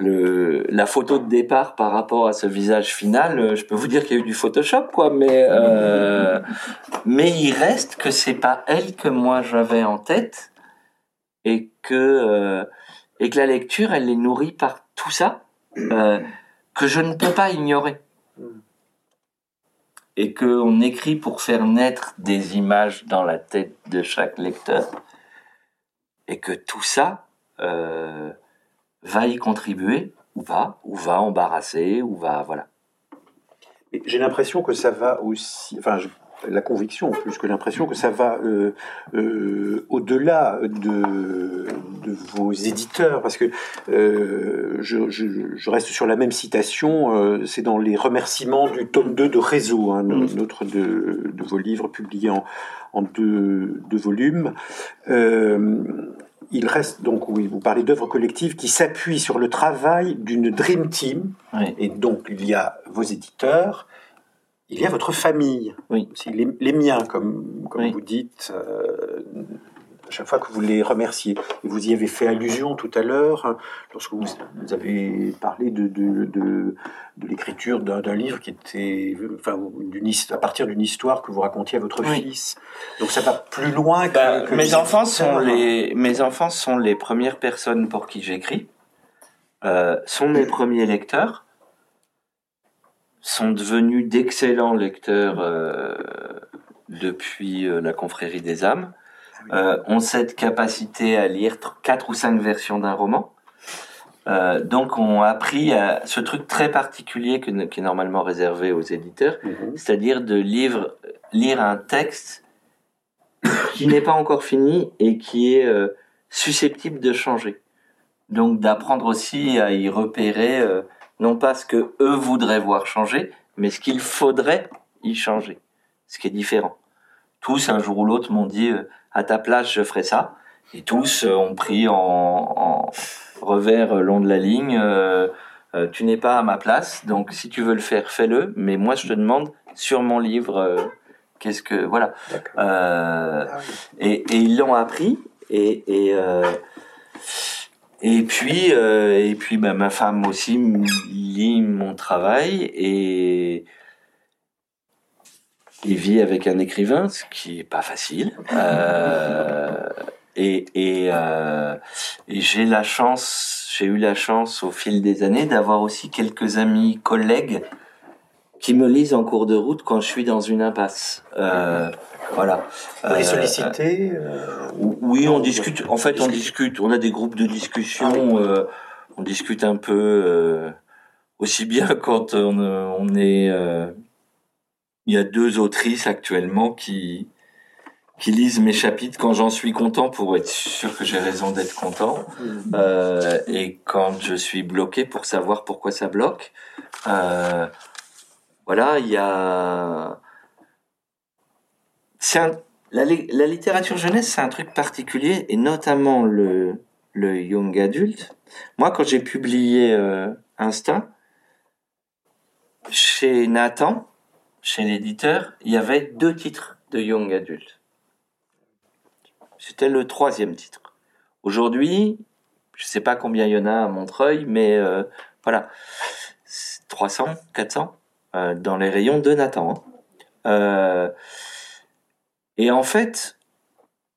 la photo de départ par rapport à ce visage final, euh, je peux vous dire qu'il y a eu du Photoshop, quoi, mais euh, mais il reste que c'est pas elle que moi j'avais en tête et que euh, et que la lecture elle est nourrie par tout ça que je ne peux pas ignorer. Et que on écrit pour faire naître des images dans la tête de chaque lecteur. Et que tout ça va y contribuer ou pas, ou va embarrasser, ou va voilà. J'ai l'impression que ça va aussi, enfin la conviction plus que l'impression que ça va euh, euh, au-delà de, de, vos éditeurs, parce que euh, je, je, je, reste sur la même citation, c'est dans les remerciements du tome 2 de Réseau, hein, mm. notre de, de, vos livres publiés en, en deux, deux volumes. Il reste donc, oui, vous parlez d'œuvres collectives qui s'appuient sur le travail d'une Dream Team. Et donc, il y a vos éditeurs, il y a votre famille, oui. les, les miens, comme, comme vous dites, euh, à chaque fois que vous les remerciez. Et vous y avez fait allusion tout à l'heure, lorsque vous, avez parlé de, de, de, de l'écriture d'un livre qui était, enfin, à partir d'une histoire que vous racontiez à votre fils. Donc ça va plus loin que, bah, mes enfants sont les mes enfants sont les premières personnes pour qui j'écris, euh, sont mes premiers lecteurs sont devenus d'excellents lecteurs euh, depuis euh, la confrérie des âmes, euh, ont cette capacité à lire quatre ou cinq versions d'un roman. Euh, donc on a appris à ce truc très particulier que, qui est normalement réservé aux éditeurs, mhm. c'est-à-dire de lire, lire un texte qui n'est pas encore fini et qui est euh, susceptible de changer. Donc d'apprendre aussi à y repérer non pas ce que eux voudraient voir changer, mais ce qu'il faudrait y changer, ce qui est différent. Tous, un jour ou l'autre, m'ont dit à ta place, je ferai ça, et tous euh, ont pris en, revers euh, long de la ligne. tu n'es pas à ma place, donc si tu veux le faire, fais-le. Mais moi, je te demande sur mon livre, qu'est-ce que voilà. Ah et, ils l'ont appris et, et et puis, euh, et puis bah, ma femme aussi lit mon travail et, et vit avec un écrivain, ce qui est pas facile. Euh, et et, euh, et j'ai la chance, j'ai eu la chance au fil des années d'avoir aussi quelques amis, collègues qui me lisent en cours de route quand je suis dans une impasse. Euh, voilà. Vous les euh, solliciter euh, Oui, on discute. En fait, on discute. On a des groupes de discussion. Ah euh, on discute un peu aussi bien quand on, est. Il y a deux autrices actuellement qui qui lisent mes chapitres quand j'en suis content pour être sûr que j'ai raison d'être content mmh. et quand je suis bloqué pour savoir pourquoi ça bloque. voilà, il y a c'est la, la, littérature jeunesse, c'est un truc particulier, et notamment le, le young adult. Moi, quand j'ai publié euh, Instinct, chez Nathan, chez l'éditeur, il y avait deux titres de young adult. C'était le troisième titre. Aujourd'hui, je sais pas combien il y en a à Montreuil, mais euh, voilà, 300, 400 euh, dans les rayons de Nathan. Hein. Euh, et en fait,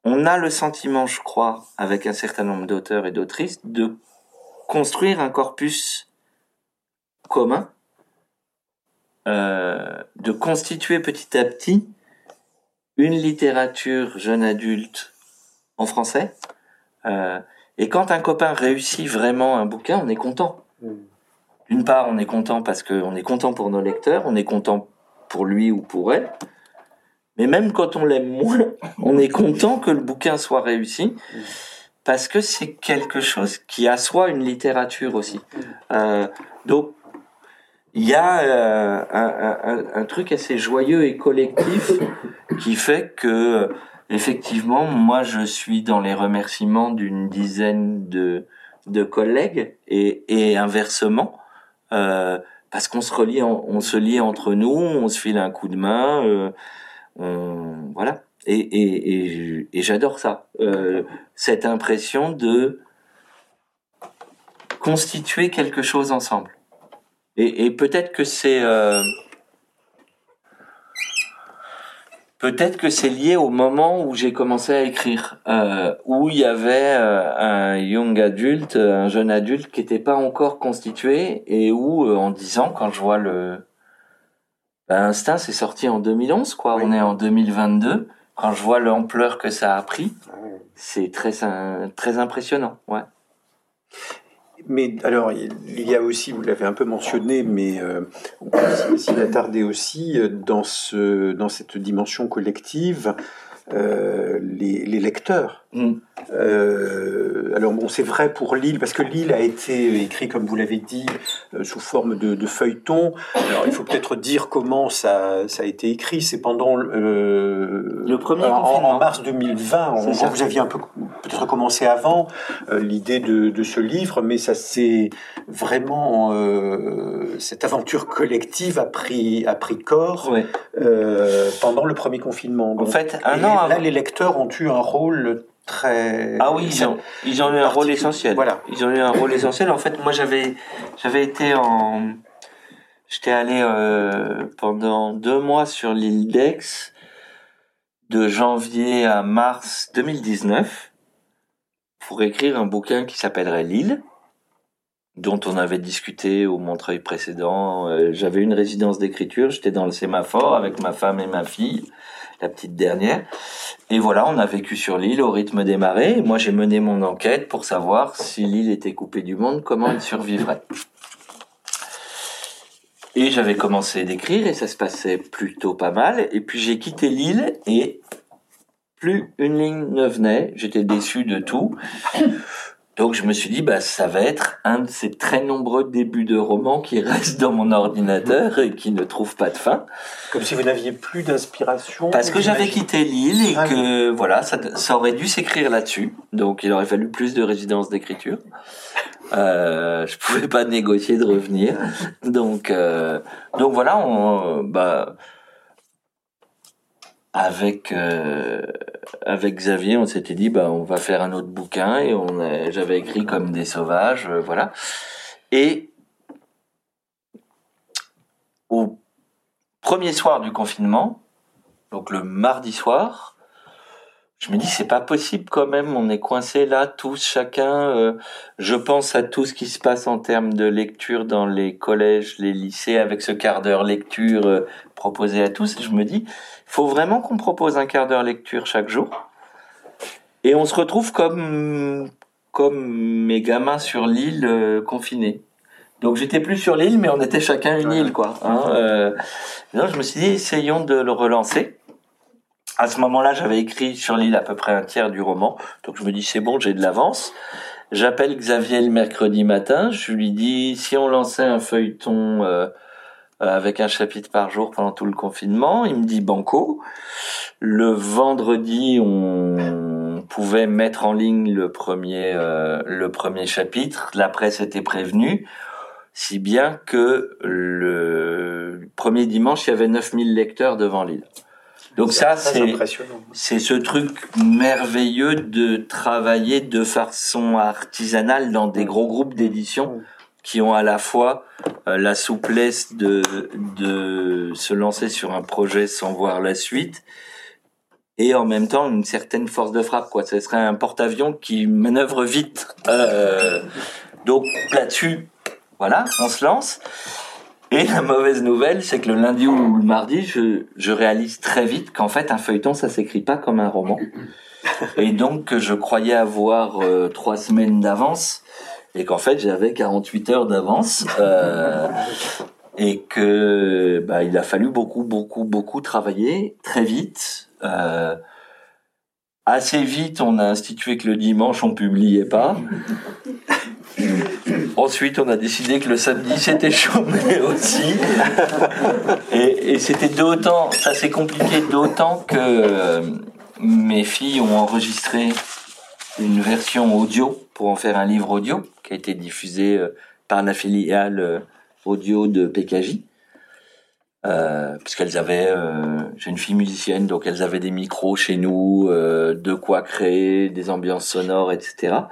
on a le sentiment, je crois, avec un certain nombre d'auteurs et d'autrices, de construire un corpus commun, euh, de constituer petit à petit une littérature jeune adulte en français. Euh, et quand un copain réussit vraiment un bouquin, on est content. Mm. D'une part, on est content parce qu'on est content pour nos lecteurs, on est content pour lui ou pour elle. Mais même quand on l'aime moins, on est content que le bouquin soit réussi parce que c'est quelque chose qui assoit une littérature aussi. Euh, donc il y a euh, un, un, un, truc assez joyeux et collectif qui fait que effectivement moi je suis dans les remerciements d'une dizaine de, de collègues et, et inversement euh, parce qu'on se relie on se lie entre nous on se file un coup de main euh, voilà. Et, et, et, j'adore ça. Euh, cette impression de constituer quelque chose ensemble. Et, peut-être que c'est euh, peut-être que c'est lié au moment où j'ai commencé à écrire, euh, où il y avait un young adulte, un jeune adulte qui n'était pas encore constitué, et où en disant quand je vois le ben, Instinct, c'est sorti en 2011, quoi. On est en 2022. Quand je vois l'ampleur que ça a pris, ah c'est très, très impressionnant, ouais. Mais alors, il y a aussi, vous l'avez un peu mentionné, mais euh, on peut s'y attarder aussi euh, dans, ce, dans cette dimension collective euh, les, lecteurs. Mm. Euh, alors bon, c'est vrai pour Lille, parce que Lille a été écrit, comme vous l'avez dit, euh, sous forme de, feuilleton. Alors il faut peut-être dire comment ça, ça a été écrit. C'est pendant le premier en, en, mars 2020. vous aviez un peu peut-être commencé avant l'idée de, ce livre, mais ça s'est vraiment cette aventure collective a pris a pris corps pendant le premier confinement. en fait, un an là, les lecteurs ont eu un rôle très. Ah oui, ils ont, ils ont eu un rôle essentiel. Voilà. Ils ont eu un rôle essentiel. En fait, moi, j'avais, j'avais été en, j'étais allé euh, pendant deux mois sur l'île d'Aix, de janvier à mars 2019, pour écrire un bouquin qui s'appellerait L'île, dont on avait discuté au Montreuil précédent. Euh, j'avais une résidence d'écriture, j'étais dans le sémaphore avec ma femme et ma fille la petite dernière. Et voilà, on a vécu sur l'île au rythme des marées. moi, j'ai mené mon enquête pour savoir si l'île était coupée du monde, comment elle survivrait. Et j'avais commencé d'écrire et ça se passait plutôt pas mal. Et puis j'ai quitté l'île et plus une ligne ne venait. J'étais déçu de tout. Donc je me suis dit, bah, ça va être un de ces très nombreux débuts de romans qui restent dans mon ordinateur et qui ne trouvent pas de fin. Comme si vous n'aviez plus d'inspiration. Parce que j'avais quitté l'île et ah que voilà, ça, ça aurait dû s'écrire là-dessus. Donc il aurait fallu plus de résidence d'écriture. Euh, je pouvais pas négocier de revenir. Donc euh, donc voilà, on, bah avec euh, avec Xavier, on s'était dit bah on va faire un autre bouquin et on j'avais écrit comme des sauvages, euh, voilà. Et au premier soir du confinement, donc le mardi soir, je me dis c'est pas possible quand même, on est coincé là tous chacun. Euh, je pense à tout ce qui se passe en termes de lecture dans les collèges, les lycées, avec ce quart d'heure lecture euh, proposé à tous. Et je me dis, faut vraiment qu'on propose un quart d'heure lecture chaque jour. Et on se retrouve comme comme mes gamins sur l'île euh, confinés. Donc j'étais plus sur l'île, mais on était chacun une île, quoi. Hein, non, je me suis dit, essayons de le relancer à ce moment-là, j'avais écrit sur l'île à peu près un tiers du roman. Donc je me dis, c'est bon, j'ai de l'avance. J'appelle Xavier le mercredi matin. Je lui dis, si on lançait un feuilleton euh, avec un chapitre par jour pendant tout le confinement, il me dit banco. Le vendredi, on pouvait mettre en ligne le premier, euh, le premier chapitre. La presse était prévenue. Si bien que le premier dimanche, il y avait 9000 lecteurs devant l'île. Donc ça, c'est c'est ce truc merveilleux de travailler de façon artisanale dans des gros groupes d'édition qui ont à la fois euh, la souplesse de de se lancer sur un projet sans voir la suite et en même temps une certaine force de frappe quoi. Ce serait un porte-avions qui manœuvre vite. Euh, donc là-dessus, voilà, on se lance. Et la mauvaise nouvelle, c'est que le lundi ou le mardi, je, je réalise très vite qu'en fait, un feuilleton, ça s'écrit pas comme un roman. Et donc, je croyais avoir euh, trois semaines d'avance, et qu'en fait, j'avais 48 heures d'avance. Euh, et que bah, il a fallu beaucoup, beaucoup, beaucoup travailler très vite. Euh, assez vite, on a institué que le dimanche, on publiait pas. Ensuite, on a décidé que le samedi c'était chômé aussi. Et, c'était d'autant, ça s'est compliqué d'autant que euh, mes filles ont enregistré une version audio pour en faire un livre audio qui a été diffusé euh, par la filiale euh, audio de PKJ. puisqu'elles avaient, j'ai une fille musicienne, donc elles avaient des micros chez nous, de quoi créer des ambiances sonores, etc.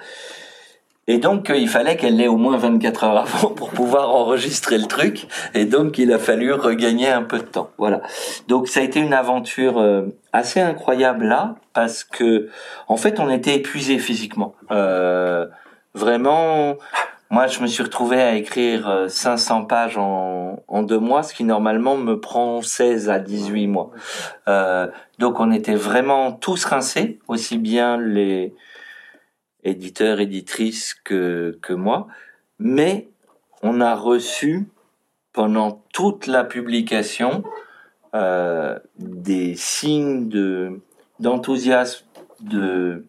Et donc, euh, il fallait qu'elle l'ait au moins 24 heures avant pour pouvoir enregistrer le truc. Et donc, il a fallu regagner un peu de temps. Voilà. Donc, ça a été une aventure euh, assez incroyable là, parce que, en fait, on était épuisé physiquement. Euh, vraiment, moi, je me suis retrouvé à écrire 500 pages en, deux mois, ce qui normalement me prend 16 à 18 mois. Euh, donc, on était vraiment tous rincés, aussi bien les éditeur, éditrice que, que moi, mais on a reçu pendant toute la publication euh, des signes de d'enthousiasme, de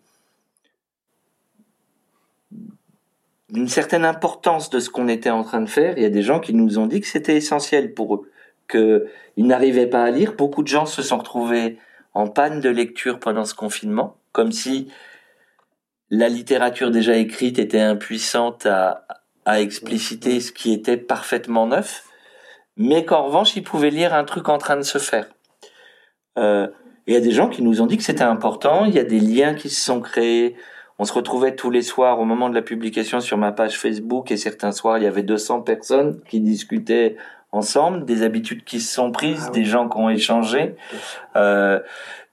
d'une certaine importance de ce qu'on était en train de faire. Il y a des gens qui nous ont dit que c'était essentiel pour eux, qu'ils n'arrivaient pas à lire. Beaucoup de gens se sont retrouvés en panne de lecture pendant ce confinement, comme si la littérature déjà écrite était impuissante à, à expliciter ce qui était parfaitement neuf, mais qu'en revanche, ils pouvaient lire un truc en train de se faire. Euh, il y a des gens qui nous ont dit que c'était important, il y a des liens qui se sont créés. On se retrouvait tous les soirs au moment de la publication sur ma page Facebook et certains soirs, il y avait 200 personnes qui discutaient ensemble, des habitudes qui se sont prises, ah des gens qui ont échangé, euh,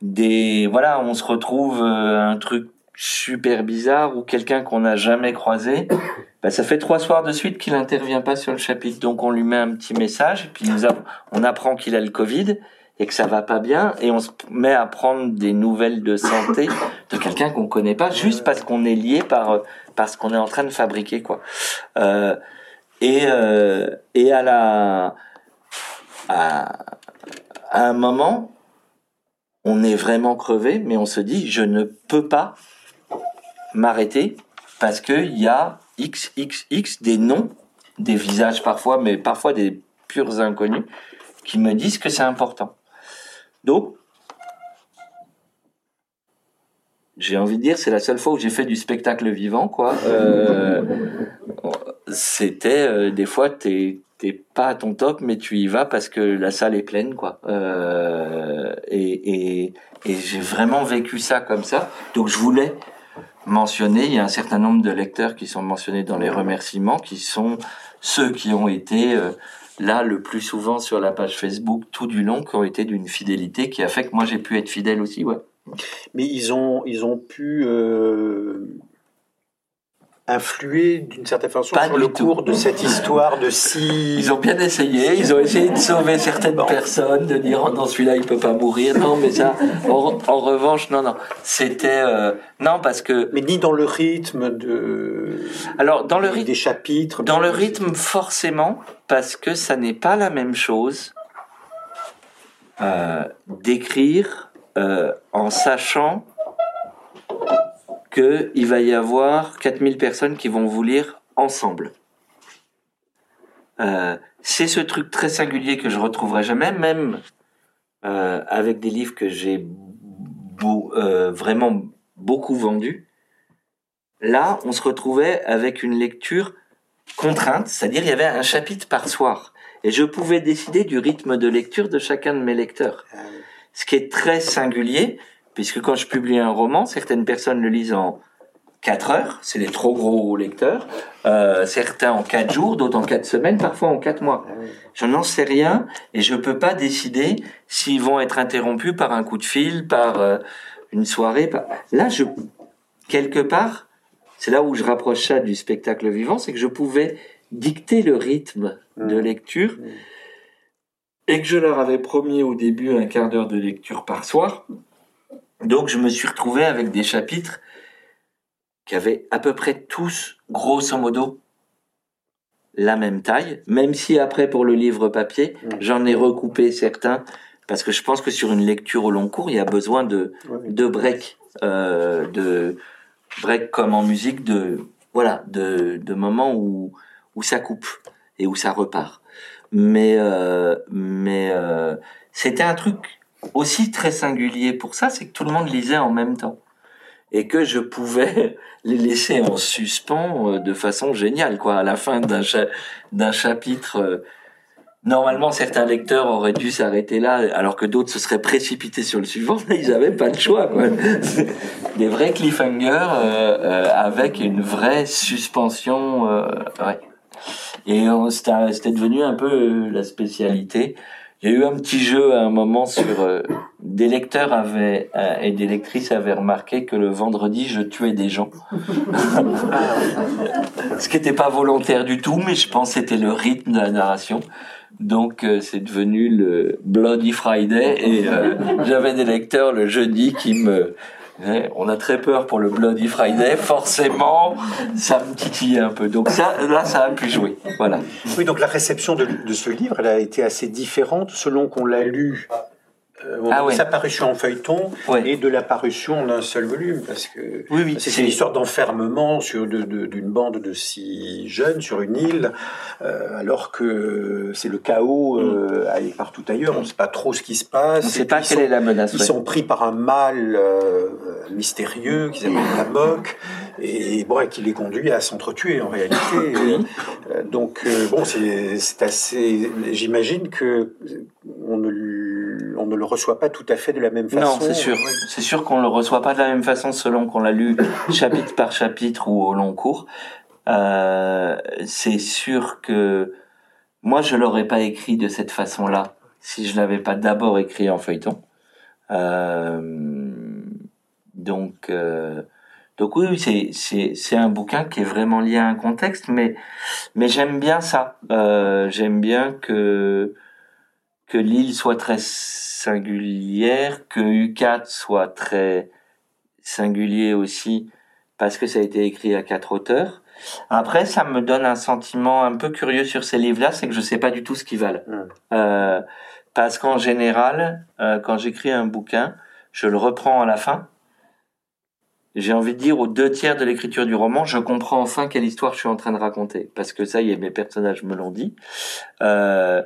des voilà, on se retrouve euh, un truc super bizarre ou quelqu'un qu'on n'a jamais croisé, bah, ça fait trois soirs de suite qu'il intervient pas sur le chapitre, donc on lui met un petit message, et puis nous on apprend qu'il a le Covid et que ça va pas bien, et on se met à prendre des nouvelles de santé de quelqu'un qu'on connaît pas, juste parce qu'on est lié par parce qu'on est en train de fabriquer quoi. Euh, et euh, et à la à, à un moment, on est vraiment crevé, mais on se dit je ne peux pas m'arrêter parce qu'il y a XXX des noms, des visages parfois, mais parfois des purs inconnus, qui me disent que c'est important. Donc, j'ai envie de dire, c'est la seule fois où j'ai fait du spectacle vivant, quoi. Euh, c'était euh, des fois, t'es pas à ton top, mais tu y vas parce que la salle est pleine, quoi. Euh, et, et, et j'ai vraiment vécu ça comme ça. Donc je voulais mentionner, il y a un certain nombre de lecteurs qui sont mentionnés dans les remerciements, qui sont ceux qui ont été là le plus souvent sur la page Facebook tout du long, qui ont été d'une fidélité qui a fait que moi j'ai pu être fidèle aussi, ouais. Mais ils ont, ils ont pu euh, influer d'une certaine façon sur le cours de cette histoire de si. Ils ont bien essayé, ils ont essayé de sauver certaines personnes, de dire oh non celui-là il peut pas mourir, non mais ça. En, revanche non non, c'était euh, non parce que. Mais ni dans le rythme de. Alors dans le rythme des chapitres. Dans le rythme forcément parce que ça n'est pas la même chose euh, d'écrire euh, en sachant qu'il va y avoir 4000 personnes qui vont vous lire ensemble. Euh, c'est ce truc très singulier que je retrouverai jamais, même euh, avec des livres que j'ai euh, vraiment beaucoup vendus. Là, on se retrouvait avec une lecture contrainte, c'est-à-dire il y avait un chapitre par soir. Et je pouvais décider du rythme de lecture de chacun de mes lecteurs. Ah ce qui est très singulier, puisque quand je publie un roman, certaines personnes le lisent en 4 heures, c'est les trop gros lecteurs, euh, certains en 4 jours, d'autres en 4 semaines, parfois en 4 mois. Je n'en sais rien et je peux pas décider s'ils vont être interrompus par un coup de fil, par euh, une soirée. Là, je quelque part, c'est là où je rapproche ça du spectacle vivant, c'est que je pouvais dicter le rythme de mmh. lecture mmh. et que je leur avais promis au début un quart d'heure de lecture par soir. Donc je me suis retrouvé avec des chapitres qui avaient à peu près tous, grosso modo, la même taille, même si après pour le livre papier, j'en ai recoupé certains, parce que je pense que sur une lecture au long cours, il y a besoin de, de breaks, euh, de breaks comme en musique, de voilà, de, de moments où, où ça coupe et où ça repart. Mais, euh, mais euh, c'était un truc aussi très singulier pour ça, c'est que tout le monde lisait en même temps. Et que je pouvais les laisser en suspens euh, de façon géniale, quoi. À la fin d'un chapitre, euh, normalement certains lecteurs auraient dû s'arrêter là, alors que d'autres se seraient précipités sur le suivant. Mais ils n'avaient pas le choix, quoi. Des vrais cliffhangers euh, avec une vraie suspension. ouais. Et c'était devenu un peu la spécialité il y a eu un petit jeu à un moment sur euh, des lecteurs avaient euh, et des lectrices avaient remarqué que le vendredi je tuais des gens. Ce qui n'était pas volontaire du tout, mais je pense que c'était le rythme de la narration. Donc euh, c'est devenu le Bloody Friday et j'avais des lecteurs le jeudi qui me on a très peur pour le Bloody Friday, forcément, ça me titille un peu. Donc ça, là, ça a pu jouer. Voilà. Oui, donc la réception de, de ce livre, elle a été assez différente selon qu'on l'a lu euh, ah sa parution en feuilleton et de la parution en un seul volume parce que oui, c'est une histoire d'enfermement sur d'une bande de six jeunes sur une île euh, alors que c'est le chaos euh, mm. partout ailleurs on ne sait pas trop ce qui se passe on ne sait pas quelle est la menace ils sont pris par un mal euh, mystérieux qui s'appelle la moque et bon, qui les conduit à s'entretuer en réalité. Euh, donc bon, c'est assez. J'imagine que on ne, on ne le reçoit pas tout à fait de la même façon. Non, c'est sûr. C'est sûr qu'on le reçoit pas de la même façon selon qu'on l'a lu chapitre par chapitre ou au long cours. c'est sûr que moi, je l'aurais pas écrit de cette façon-là si je l'avais pas d'abord écrit en feuilleton. Euh, donc, euh, donc oui, c'est c'est c'est un bouquin qui est vraiment lié à un contexte, mais mais j'aime bien ça. Euh, j'aime bien que que l'île soit très singulière, que U4 soit très singulier aussi, parce que ça a été écrit à quatre auteurs. Après, ça me donne un sentiment un peu curieux sur ces livres-là, c'est que je sais pas du tout ce qu'ils valent. Hmm. Euh, parce qu'en général, euh, quand j'écris un bouquin, je le reprends à la fin. J'ai envie de dire aux deux tiers de l'écriture du roman, je comprends enfin quelle histoire je suis en train de raconter, parce que ça y est, mes personnages me l'ont dit. Euh,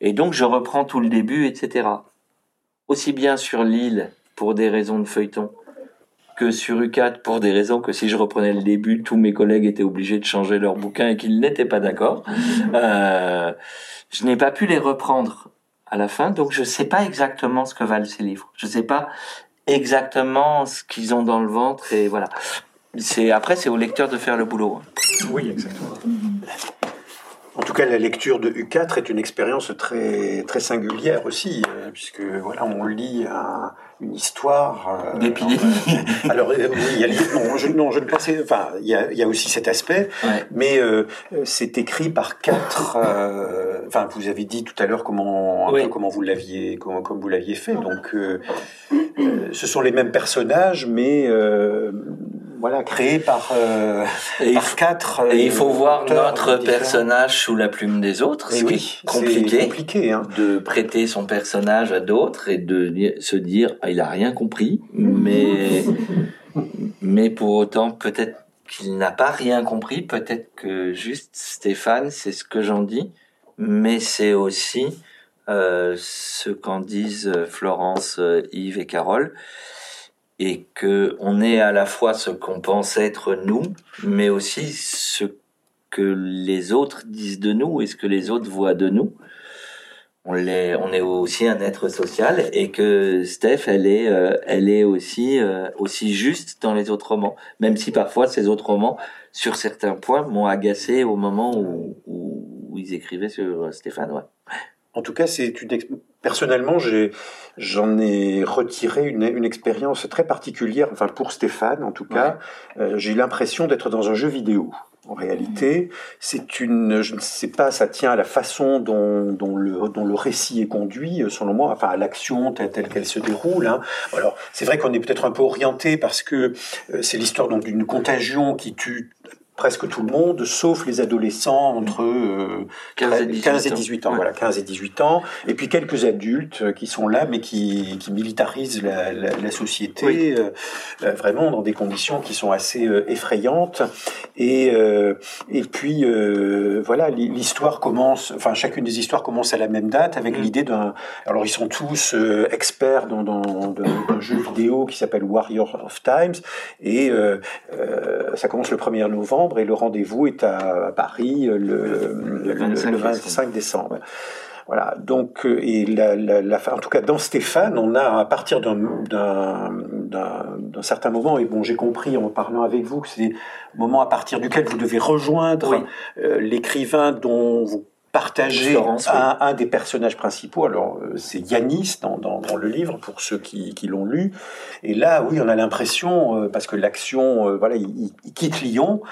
et donc je reprends tout le début, etc. Aussi bien sur l'île pour des raisons de feuilleton, que sur U4 pour des raisons que si je reprenais le début, tous mes collègues étaient obligés de changer leur bouquin et qu'ils n'étaient pas d'accord. Euh, je n'ai pas pu les reprendre à la fin, donc je sais pas exactement ce que valent ces livres. Je sais pas exactement ce qu'ils ont dans le ventre et voilà. C'est après c'est au lecteur de faire le boulot. Oui, exactement. En tout cas, la lecture de U4 est une expérience très très singulière aussi, euh, puisque voilà, on lit une histoire. Euh, D'épidémie. alors euh, oui, il y a, non, je, non, je ne pensais. Enfin, il y a, il y a aussi cet aspect, mais c'est écrit par quatre. Enfin, vous avez dit tout à l'heure comment un peu comment vous l'aviez comment comme vous l'aviez fait. Donc, ce sont les mêmes personnages, mais voilà, créé par, euh, par quatre. et il faut voir notre personnage sous la plume des autres, ce oui, compliqué, compliqué hein. de prêter son personnage à d'autres et de se dire il a rien compris, mais mais pour autant peut-être qu'il n'a pas rien compris, peut-être que juste Stéphane, c'est ce que j'en dis, mais c'est aussi euh, ce qu'en disent Florence, Yves et Carole et que on est à la fois ce qu'on pense être nous, mais aussi ce que les autres disent de nous et ce que les autres voient de nous. On, est, on est aussi un être social et que Steph, elle est, euh, elle est aussi, euh, aussi juste dans les autres romans. Même si parfois ces autres romans, sur certains points, m'ont agacé au moment où, où, ils écrivaient sur Stéphane. Ouais. En tout cas, c'est une personnellement, j'en ai, retiré une, expérience très particulière. Enfin, pour Stéphane, en tout cas, euh, j'ai l'impression d'être dans un jeu vidéo. En réalité, c'est une, je ne sais pas, ça tient à la façon dont, le, dont le récit est conduit, selon moi, enfin à l'action telle qu'elle se déroule. Hein. Alors, c'est vrai qu'on est peut-être un peu orienté parce que euh, c'est l'histoire d'une contagion qui tue presque tout le monde, sauf les adolescents entre 15, euh, et 18, ans. Voilà, 15 et 18 ans. Et puis quelques adultes euh, qui sont là, mais qui, qui militarisent la, la, la société euh, vraiment dans des conditions qui sont assez effrayantes. Et, et puis, voilà, l'histoire commence, enfin, chacune des histoires commence à la même date avec mm. l'idée d'un. Alors, ils sont tous experts dans, dans, un jeu vidéo qui s'appelle Warrior of Times. Et ça commence le 1er novembre et le rendez-vous est à Paris le, 25, décembre. Voilà. Donc, euh, et la, la, en tout cas, dans Stéphane, on a à partir d'un certain moment, et bon, j'ai compris en parlant avec vous que c'est le moment à partir duquel vous devez rejoindre euh, l'écrivain dont vous partager un, des personnages principaux. Alors, euh, c'est Yanis dans, dans, le livre, pour ceux qui, qui l'ont lu. Et là, oui, on a l'impression, euh, parce que l'action, euh, voilà, il, quitte Lyon,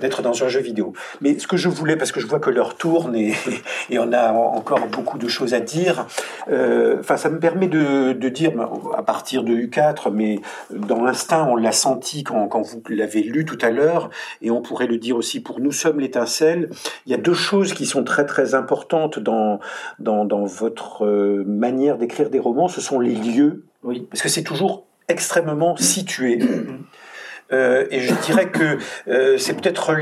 d'être dans un jeu vidéo. Mais ce que je voulais, parce que je vois que l'heure tourne et, et, on a encore beaucoup de choses à dire, enfin, ça me permet de, de, dire, ben, à partir de U4, mais dans l'instinct, on l'a senti quand, quand vous l'avez lu tout à l'heure, et on pourrait le dire aussi pour Nous sommes l'étincelle, il y a deux choses qui sont très très très importante dans, dans, dans votre euh, manière d'écrire des romans, ce sont les lieux. Oui. Parce que c'est toujours extrêmement situé. Euh, et je dirais que euh, c'est peut-être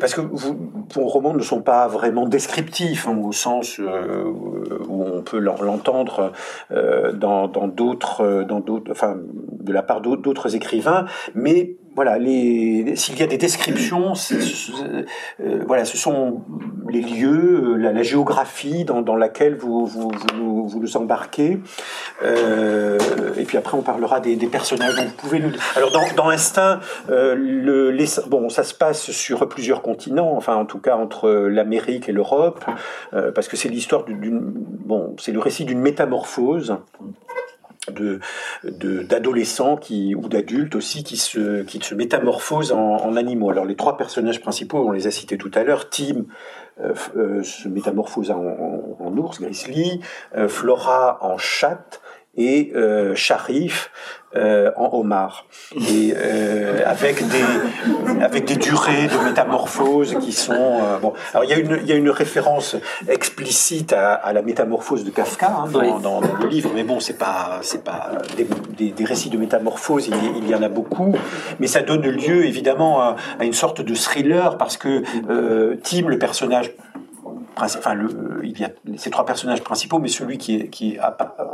parce que vos romans ne sont pas vraiment descriptifs hein, au sens où on peut l'entendre dans d'autres, dans d'autres, enfin de la part d'autres écrivains, mais voilà, s'il y a des descriptions, euh, voilà, ce sont les lieux, euh, la, géographie dans, laquelle vous, vous, vous, nous, embarquez. Euh, et puis après, on parlera des, personnages. vous pouvez nous... Alors, dans, dans Instinct, le, bon, ça se passe sur plusieurs continents, enfin, en tout cas, entre l'Amérique et l'Europe, parce que c'est l'histoire d'une. Bon, c'est le récit d'une métamorphose de d'adolescents qui ou d'adultes aussi qui se qui se métamorphosent en, animaux. Alors les trois personnages principaux, on les a cités tout à l'heure, Tim euh, euh, se métamorphose en, ours grizzly, euh, Flora en chatte et Sharif euh, en homard. Et euh, avec des avec des durées de métamorphose qui sont euh, bon. Alors il y a une il y a une référence explicite à, à la métamorphose de Kafka hein, dans, dans, le livre mais bon c'est pas c'est pas des, des, récits de métamorphose il, il, y en a beaucoup. Mais ça donne lieu évidemment à, à une sorte de thriller parce que Tim le personnage enfin, le, il y a ces trois personnages principaux, mais celui qui, qui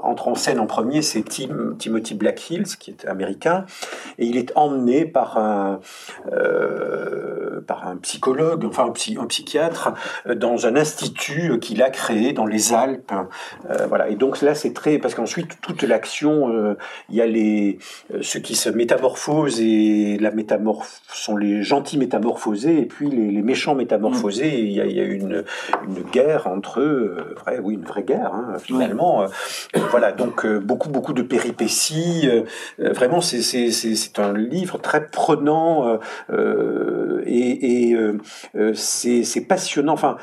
entre en scène en premier, c'est Tim, Timothy Blackhills, qui est américain, et il est emmené par un, euh, par un psychologue, enfin un, un, psychiatre, dans un institut qu'il a créé dans les Alpes. Euh, voilà. Et donc là, c'est très, parce qu'ensuite toute l'action, euh, il y a les ceux qui se métamorphosent et la métamorphe sont les gentils métamorphosés et puis les, les méchants métamorphosés. Et il y a, il y a une une guerre entre eux, euh, vrai, oui, une vraie guerre hein, finalement. Euh, voilà, donc euh, beaucoup beaucoup de péripéties. vraiment, c'est un livre très prenant et, et c'est passionnant. Enfin,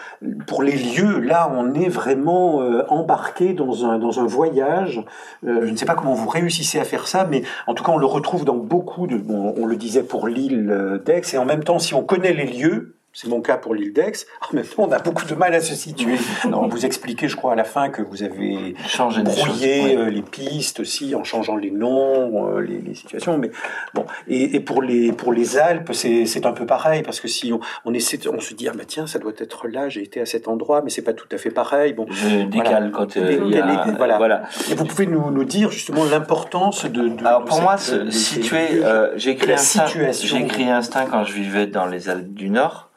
pour les lieux, là, on est vraiment embarqué dans un dans un voyage. je ne sais pas comment vous réussissez à faire ça, mais en tout cas, on le retrouve dans beaucoup de. Bon, on le disait pour l'île d'Aix, et en même temps, si on connaît les lieux, c'est mon cas pour l'île d'Aix. En même temps, on a beaucoup de mal à se situer. on vous expliquez, je crois, à la fin que vous avez changé brouillé euh, les pistes aussi en changeant les noms, euh, les, situations. Mais bon, et, pour les pour les Alpes, c'est un peu pareil parce que si on, on essaie, on se dit ah bah tiens, ça doit être là, j'ai été à cet endroit, mais c'est pas tout à fait pareil. Bon, je décale quand euh, il y a, voilà. voilà. Et vous pouvez nous, nous dire justement l'importance de, de, Alors pour moi, situer, j'ai écrit instinct. J'ai écrit instinct quand je vivais dans les Alpes du Nord.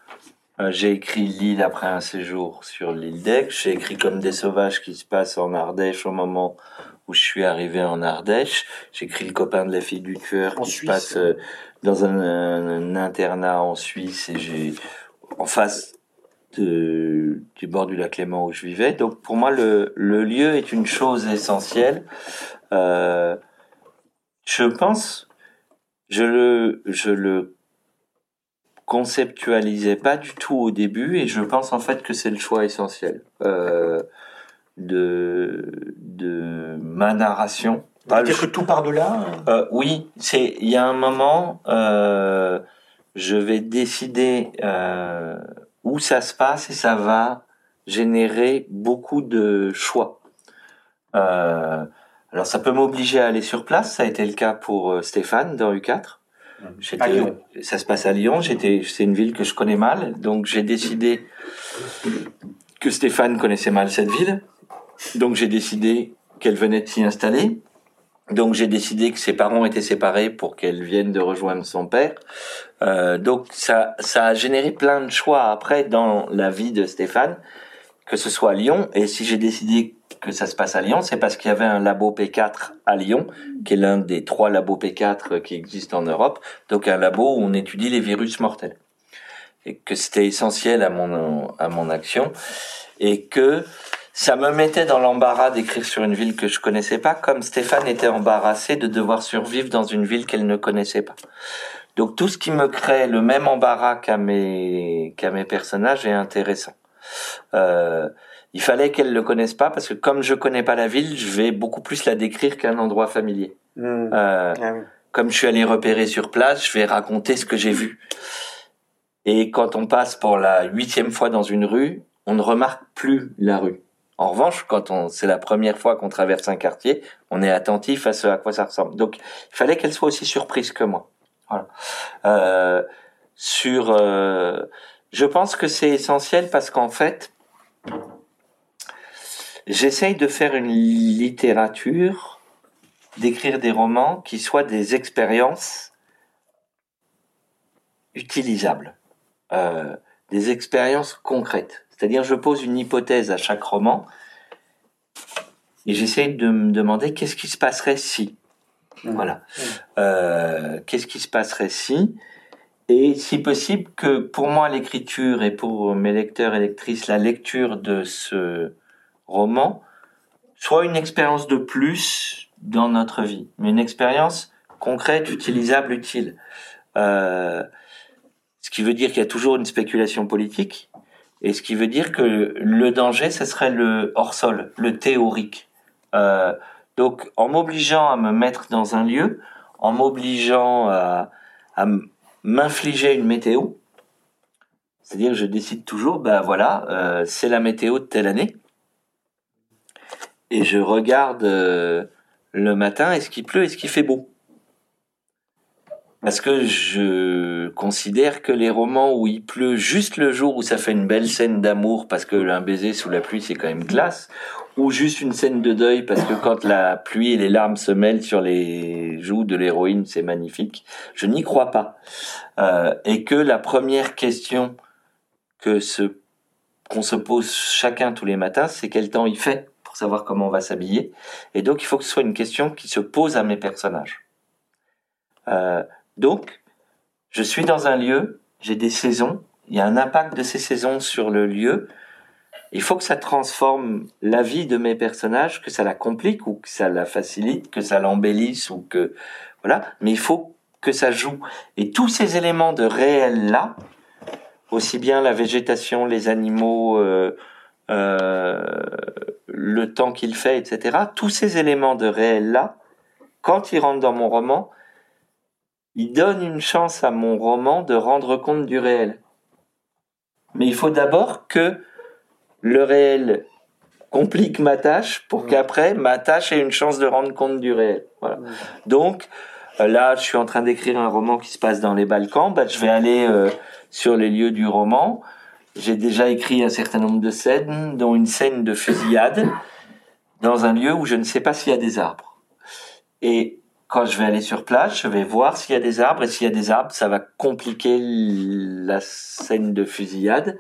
Euh, j'ai écrit L'île après un séjour sur l'île d'Aix. J'ai écrit Comme des sauvages qui se passe en Ardèche au moment où je suis arrivé en Ardèche. J'ai écrit Le copain de la fille du cœur qui se passe euh, dans un, internat en Suisse et j'ai en face de, du bord du lac Léman où je vivais. Donc pour moi, le, le lieu est une chose essentielle. Euh, je pense, je le, je le conceptualisais pas du tout au début et je pense en fait que c'est le choix essentiel euh, de de ma narration. Pas dire que tout part de là euh, Oui, c'est il y a un moment, euh, je vais décider où ça se passe et ça va générer beaucoup de choix. Alors ça peut m'obliger à aller sur place, ça a été le cas pour Stéphane dans U4. Ça se passe à Lyon. J'étais, c'est une ville que je connais mal, donc j'ai décidé que Stéphane connaissait mal cette ville. Donc j'ai décidé qu'elle venait de s'y installer. Donc j'ai décidé que ses parents étaient séparés pour qu'elle vienne de rejoindre son père. Euh, donc ça, ça a généré plein de choix après dans la vie de Stéphane, que ce soit à Lyon. Et si j'ai décidé que ça se passe à Lyon, c'est parce qu'il y avait un labo P4 à Lyon, qui est l'un des trois labos P4 qui existent en Europe, donc un labo où on étudie les virus mortels. Et que c'était essentiel à mon, à mon action, et que ça me mettait dans l'embarras d'écrire sur une ville que je connaissais pas, comme Stéphane était embarrassé de devoir survivre dans une ville qu'elle ne connaissait pas. Donc tout ce qui me crée le même embarras qu'à mes, qu'à mes personnages est intéressant. Euh, il fallait qu'elle le connaisse pas parce que comme je connais pas la ville, je vais beaucoup plus la décrire qu'un endroit familier. Hmm. Euh, ah comme je suis allé repérer sur place, je vais raconter ce que j'ai vu. Et quand on passe pour la huitième fois dans une rue, on ne remarque plus la rue. En revanche, quand on, c'est la première fois qu'on traverse un quartier, on est attentif à ce à quoi ça ressemble. Donc, il fallait qu'elle soit aussi surprise que moi. Voilà. Euh, sur, euh, je pense que c'est essentiel parce qu'en fait, J'essaye de faire une littérature, d'écrire des romans qui soient des expériences utilisables, euh, des expériences concrètes. C'est-à-dire, je pose une hypothèse à chaque roman et j'essaie de me demander qu'est-ce qui se passerait si. Mmh. Voilà. Mmh. Euh, qu'est-ce qui se passerait si? Et si possible que pour moi l'écriture et pour mes lecteurs et lectrices la lecture de ce roman soit une expérience de plus dans notre vie, mais une expérience concrète, utilisable, utile. Euh, ce qui veut dire qu'il y a toujours une spéculation politique, et ce qui veut dire que le danger, ce serait le hors-sol, le théorique. Euh, donc, en m'obligeant à me mettre dans un lieu, en m'obligeant à, m'infliger une météo, c'est-à-dire je décide toujours, ben voilà, euh, c'est la météo de telle année, et je regarde euh, le matin, est-ce qu'il pleut, est-ce qu'il fait beau? Parce que je considère que les romans où il pleut juste le jour où ça fait une belle scène d'amour parce que un baiser sous la pluie c'est quand même classe, ou juste une scène de deuil parce que quand la pluie et les larmes se mêlent sur les joues de l'héroïne c'est magnifique, je n'y crois pas. Euh, et que la première question que qu'on se pose chacun tous les matins, c'est quel temps il fait? Pour savoir comment on va s'habiller. Et donc il faut que ce soit une question qui se pose à mes personnages. Euh, donc, je suis dans un lieu, j'ai des saisons, il y a un impact de ces saisons sur le lieu. Il faut que ça transforme la vie de mes personnages, que ça la complique ou que ça la facilite, que ça l'embellisse ou que voilà. Mais il faut que ça joue. Et tous ces éléments de réel là, aussi bien la végétation, les animaux, euh, euh, le temps qu'il fait, etc. Tous ces éléments de réel là, quand ils rentrent dans mon roman, il donne une chance à mon roman de rendre compte du réel. Mais il faut d'abord que le réel complique ma tâche pour qu'après ma tâche ait une chance de rendre compte du réel. Voilà. Donc euh, là, je suis en train d'écrire un roman qui se passe dans les Balkans. Bah, je vais aller euh, sur les lieux du roman. J'ai déjà écrit un certain nombre de scènes, dont une scène de fusillade dans un lieu où je ne sais pas s'il y a des arbres. Et quand je vais aller sur place, je vais voir s'il y a des arbres et s'il y a des arbres, ça va compliquer la scène de fusillade.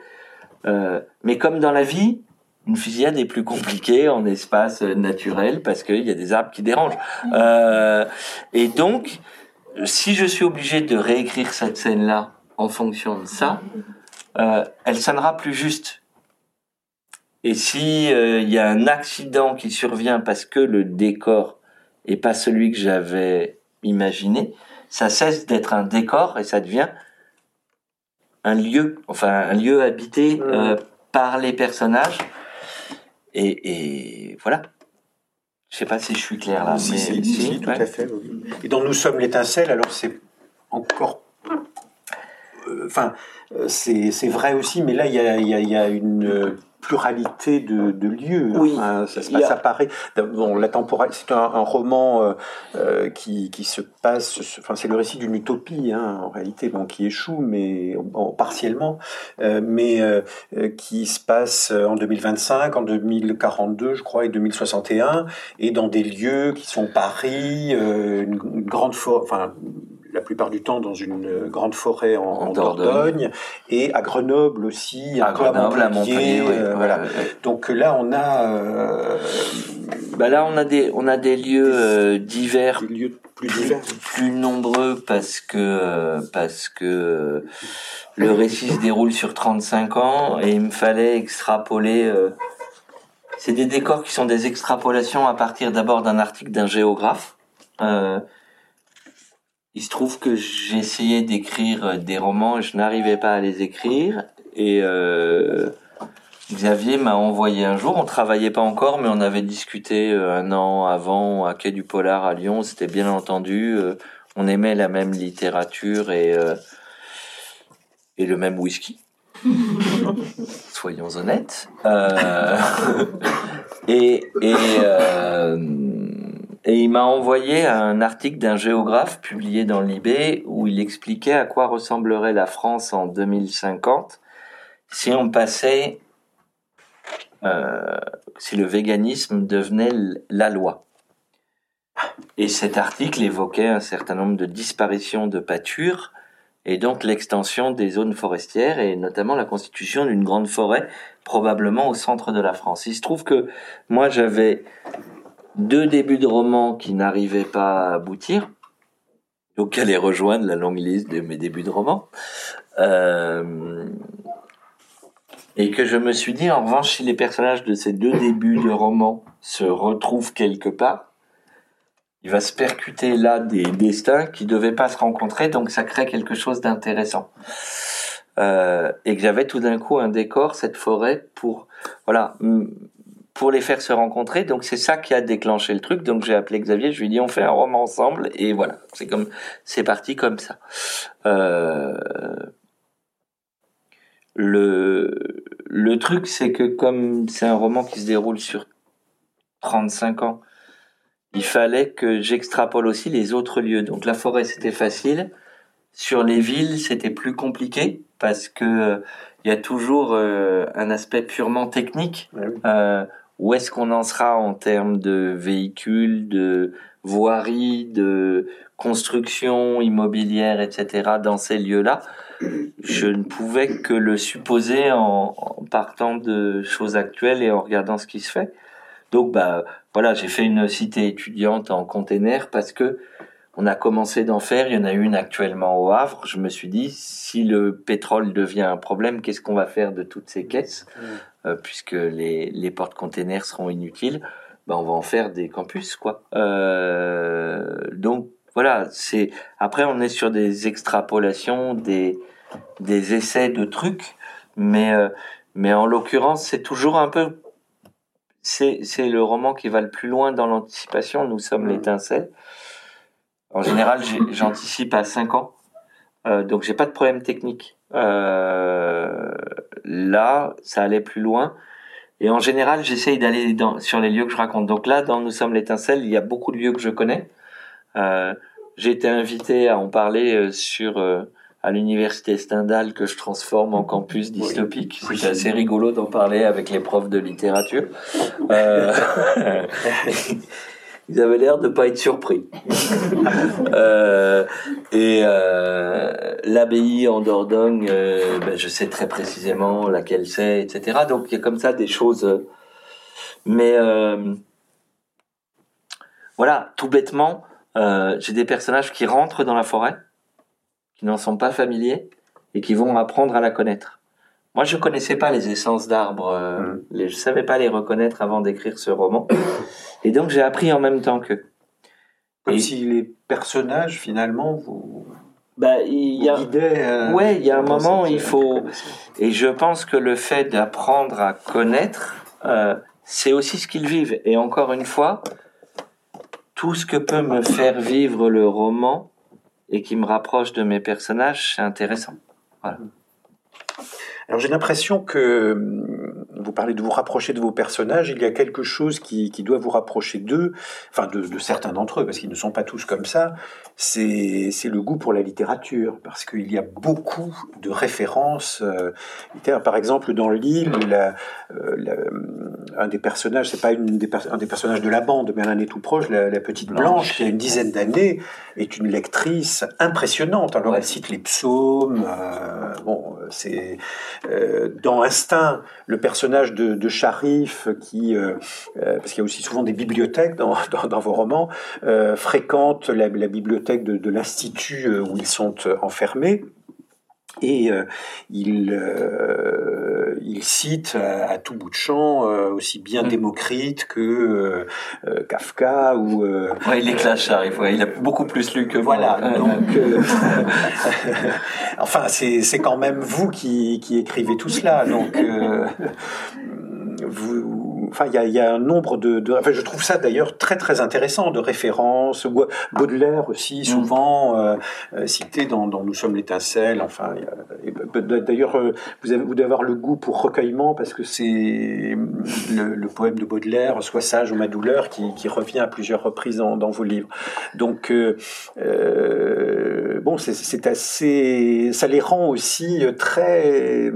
Euh, mais comme dans la vie, une fusillade est plus compliquée en espace naturel parce qu'il y a des arbres qui dérangent. Euh, et donc, si je suis obligé de réécrire cette scène-là en fonction de ça, euh, elle sonnera plus juste. Et si euh, il y a un accident qui survient parce que le décor et pas celui que j'avais imaginé, ça cesse d'être un décor et ça devient un lieu, enfin un lieu habité euh, par les personnages. Et, et, voilà. Je sais pas si je suis clair là. Si, mais, si, si, tout à fait. Et dans Nous sommes l'étincelle, alors c'est encore. Euh, enfin, euh, c'est vrai aussi, mais là, il y a, y, a, y a, une pluralité de, de lieux. Oui. Hein, ça se passe à Paris. Bon, la c'est un, un, roman euh, euh, qui, qui se passe. Enfin, c'est le récit d'une utopie, hein, en réalité, bon, qui échoue, mais bon, partiellement, euh, mais euh, qui se passe en 2025, en 2042, je crois, et 2061, et dans des lieux qui sont Paris, une, une grande forme, enfin la plupart du temps dans une grande forêt en, en Dordogne, et à Grenoble aussi, à, Grenoble, à Montpellier. Euh, voilà. Donc là, on a. Euh, bah là, on a des on a des lieux euh, divers, des lieux plus divers, plus nombreux parce que parce que le récit se déroule sur 35 ans et il me fallait extrapoler. c'est des décors qui sont des extrapolations à partir d'abord d'un article d'un géographe. Euh, il se trouve que j'essayais d'écrire des romans et je n'arrivais pas à les écrire. Et euh, Xavier m'a envoyé un jour, on travaillait pas encore, mais on avait discuté euh, un an avant à Quai du Polar à Lyon, c'était bien entendu. Euh, on aimait la même littérature et, euh, et le même whisky. Soyons honnêtes. Euh, et et et il m'a envoyé un article d'un géographe publié dans l'IB où il expliquait à quoi ressemblerait la France en 2050 si on passait, euh, si le véganisme devenait la loi. Et cet article évoquait un certain nombre de disparitions de pâtures et donc l'extension des zones forestières et notamment la constitution d'une grande forêt probablement au centre de la France. Il se trouve que moi j'avais deux débuts de romans qui n'arrivaient pas à aboutir, donc aller rejoindre la longue liste de mes débuts de romans. Euh, et que je me suis dit, en revanche, si les personnages de ces deux débuts de romans se retrouvent quelque part, il va se percuter là des destins qui devaient pas se rencontrer, donc ça crée quelque chose d'intéressant. Euh, et que j'avais tout d'un coup un décor, cette forêt, pour voilà, pour les faire se rencontrer. Donc c'est ça qui a déclenché le truc. Donc j'ai appelé Xavier, je lui ai dit on fait un roman ensemble, et voilà, c'est comme c'est parti comme ça. Euh, le le truc, c'est que comme c'est un roman qui se déroule sur 35 ans, il fallait que j'extrapole aussi les autres lieux. Donc la forêt, c'était facile. Sur les villes, c'était plus compliqué parce que il y a toujours euh, un aspect purement technique. Euh, où est-ce qu'on en sera en termes de véhicules, de voiries, de construction immobilière, etc. dans ces lieux-là? Je ne pouvais que le supposer en, partant de choses actuelles et en regardant ce qui se fait. Donc, bah, voilà, j'ai fait une cité étudiante en container parce que on a commencé d'en faire. Il y en a une actuellement au Havre. Je me suis dit, si le pétrole devient un problème, qu'est-ce qu'on va faire de toutes ces caisses, euh, puisque les, les portes containers seront inutiles. Ben, on va en faire des campus, quoi. Euh, donc voilà, c'est après on est sur des extrapolations, des des essais de trucs, mais euh, mais en l'occurrence c'est toujours un peu c'est le roman qui va le plus loin dans l'anticipation. Nous sommes mm. l'étincelle. En général, j'anticipe à 5 ans. Euh, donc j'ai pas de problème technique. Euh, là, ça allait plus loin. Et en général, j'essaye d'aller sur les lieux que je raconte. Donc là, dans Nous sommes l'étincelle, il y a beaucoup de lieux que je connais. Euh, j'ai été invité à en parler euh, sur euh, à l'université Stendhal que je transforme en campus dystopique. C'est assez rigolo d'en parler avec les profs de littérature. Euh, ils avaient l'air de pas être surpris. euh, et euh, l'abbaye en Dordogne, euh, ben, je sais très précisément laquelle c'est, etc. Donc il y a comme ça des choses. Mais voilà, tout bêtement, j'ai des personnages qui rentrent dans la forêt qui n'en sont pas familiers et qui vont apprendre à la connaître. Moi, je connaissais pas les essences d'arbres, euh, mmh. les, je savais pas les reconnaître avant d'écrire ce roman, et donc j'ai appris en même temps qu'eux. Comme si les personnages, finalement, vous, bah, il y a, euh, ouais, il y a un moment, il faut, et je pense que le fait d'apprendre à connaître, euh, c'est aussi ce qu'ils vivent. Et encore une fois, tout ce que peut me faire vivre le roman, et qui me rapproche de mes personnages, c'est intéressant. Voilà. Alors j'ai l'impression que vous parlez de vous rapprocher de vos personnages, il y a quelque chose qui, qui doit vous rapprocher d'eux, enfin de, de certains d'entre eux, parce qu'ils ne sont pas tous comme ça, c'est le goût pour la littérature, parce qu'il y a beaucoup de références euh, littéraires. Par exemple, dans l'île, euh, un des personnages, c'est pas une des, un des personnages de la bande, mais un est tout proche, la, la petite Blanche, Blanche, qui a une dizaine d'années, est une lectrice impressionnante. Alors ouais. elle cite les psaumes, euh, bon, c'est euh, dans Instinct, le personnage de, Sharif, qui, euh, euh, parce qu'il y a aussi souvent des bibliothèques dans, vos romans, fréquente la, bibliothèque de, de l'institut où ils sont enfermés. Et euh, il, euh, il cite à, à, tout bout de champ euh, aussi bien mm. Démocrite que Kafka ou. Ouais, il éclate. Ouais, il a beaucoup plus lu que voilà. Donc, enfin, c'est c'est quand même vous qui qui écrivez tout cela. Donc vous, enfin, il y a, y a, un nombre de, de enfin, je trouve ça d'ailleurs très très intéressant de références. Baudelaire aussi mm. souvent euh, cité dans, dans, Nous sommes l'étincelle. Enfin, d'ailleurs, euh, vous, avez, vous devez avoir le goût pour recueillement parce que c'est le, le, poème de Baudelaire, Sois sage ou ma douleur, qui, qui revient à plusieurs reprises dans, dans vos livres. Donc, euh, euh bon, c'est assez, ça les rend aussi très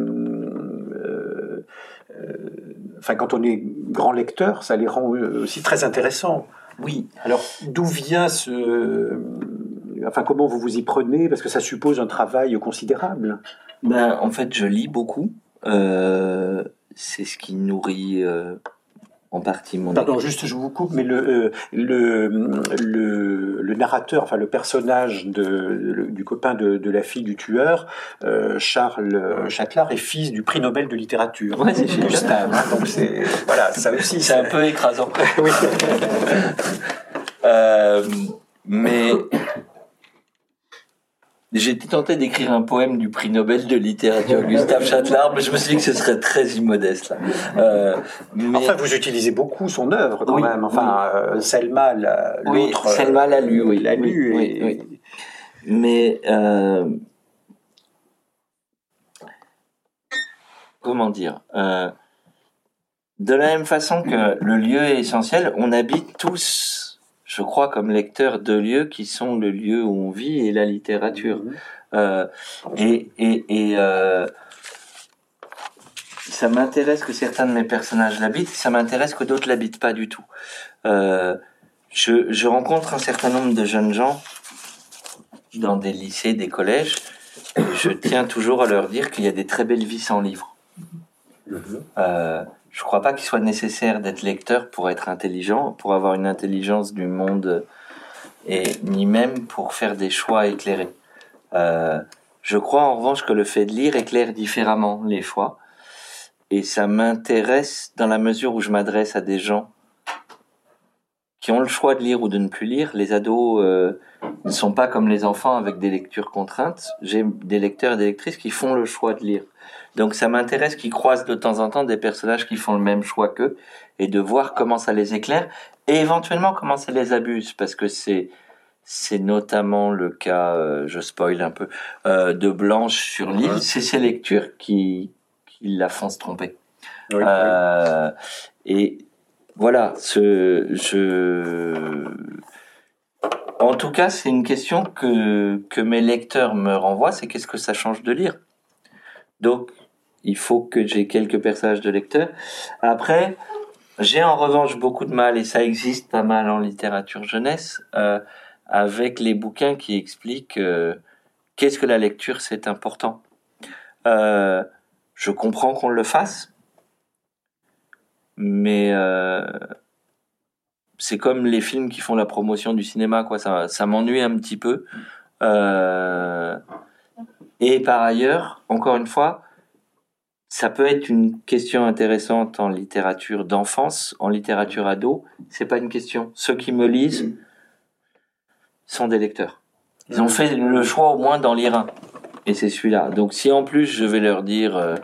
enfin, quand on est grand lecteur, ça les rend aussi très intéressants. Oui. Alors, d'où vient ce enfin, comment vous vous y prenez? Parce que ça suppose un travail considérable. Ben, en fait, je lis beaucoup. Euh, c'est ce qui nourrit euh, en partie mon. Pardon, juste je vous coupe, mais le, euh, le, le, le, narrateur, enfin le personnage de, du copain de, de, la fille du tueur, euh, Charles Châtelard, est fils du prix Nobel de littérature. Ouais, c'est Gustave. Hein, donc c'est voilà, ça aussi. C'est un peu écrasant. oui. mais été tenté d'écrire un poème du prix Nobel de littérature Gustave Châtelard, mais je me suis dit que ce serait très immodeste. Là. Euh, mais... Enfin, vous utilisez beaucoup son œuvre quand même. Enfin, euh, Selma, l'autre. Oui, Selma l'a lu, oui. L'a lu. Oui, oui, Mais euh, comment dire euh, De la même façon que le lieu est essentiel, on habite tous je crois, comme lecteur de lieux qui sont le lieu où on vit et la littérature. Mhm. Euh, et et, et euh, ça m'intéresse que certains de mes personnages l'habitent, ça m'intéresse que d'autres l'habitent pas du tout. Euh, je, je rencontre un certain nombre de jeunes gens dans des lycées, des collèges, et je tiens toujours à leur dire qu'il y a des très belles vies sans livres. Mhm. Euh, je crois pas qu'il soit nécessaire d'être lecteur pour être intelligent, pour avoir une intelligence du monde, et ni même pour faire des choix éclairés. Euh, je crois en revanche que le fait de lire éclaire différemment les choix, et ça m'intéresse dans la mesure où je m'adresse à des gens qui ont le choix de lire ou de ne plus lire. Les ados euh, ne sont pas comme les enfants avec des lectures contraintes. J'ai des lecteurs et des lectrices qui font le choix de lire. Donc ça m'intéresse qu'ils croisent de temps en temps des personnages qui font le même choix qu'eux et de voir comment ça les éclaire et éventuellement comment ça les abuse parce que c'est c'est notamment le cas, euh, je spoil un peu, euh, de Blanche sur l'île. C'est ses lectures qui, qui la font se tromper. euh, Et voilà, ce, je, en tout cas, c'est une question que, que mes lecteurs me renvoient, c'est qu'est-ce que ça change de lire? Donc, il faut que j'ai quelques personnages de lecteurs. Après, j'ai en revanche beaucoup de mal, et ça existe pas mal en littérature jeunesse, euh, avec les bouquins qui expliquent euh, qu'est-ce que la lecture, c'est important. Euh, je comprends qu'on le fasse, mais c'est comme les films qui font la promotion du cinéma, quoi. Ça, ça m'ennuie un petit peu. Et par ailleurs, encore une fois, ça peut être une question intéressante en littérature d'enfance, en littérature ado. C'est pas une question. Ceux qui me lisent sont des lecteurs. Ils ont fait le choix au moins d'en lire un. Et c'est celui-là. Donc si en plus je vais leur dire, euh,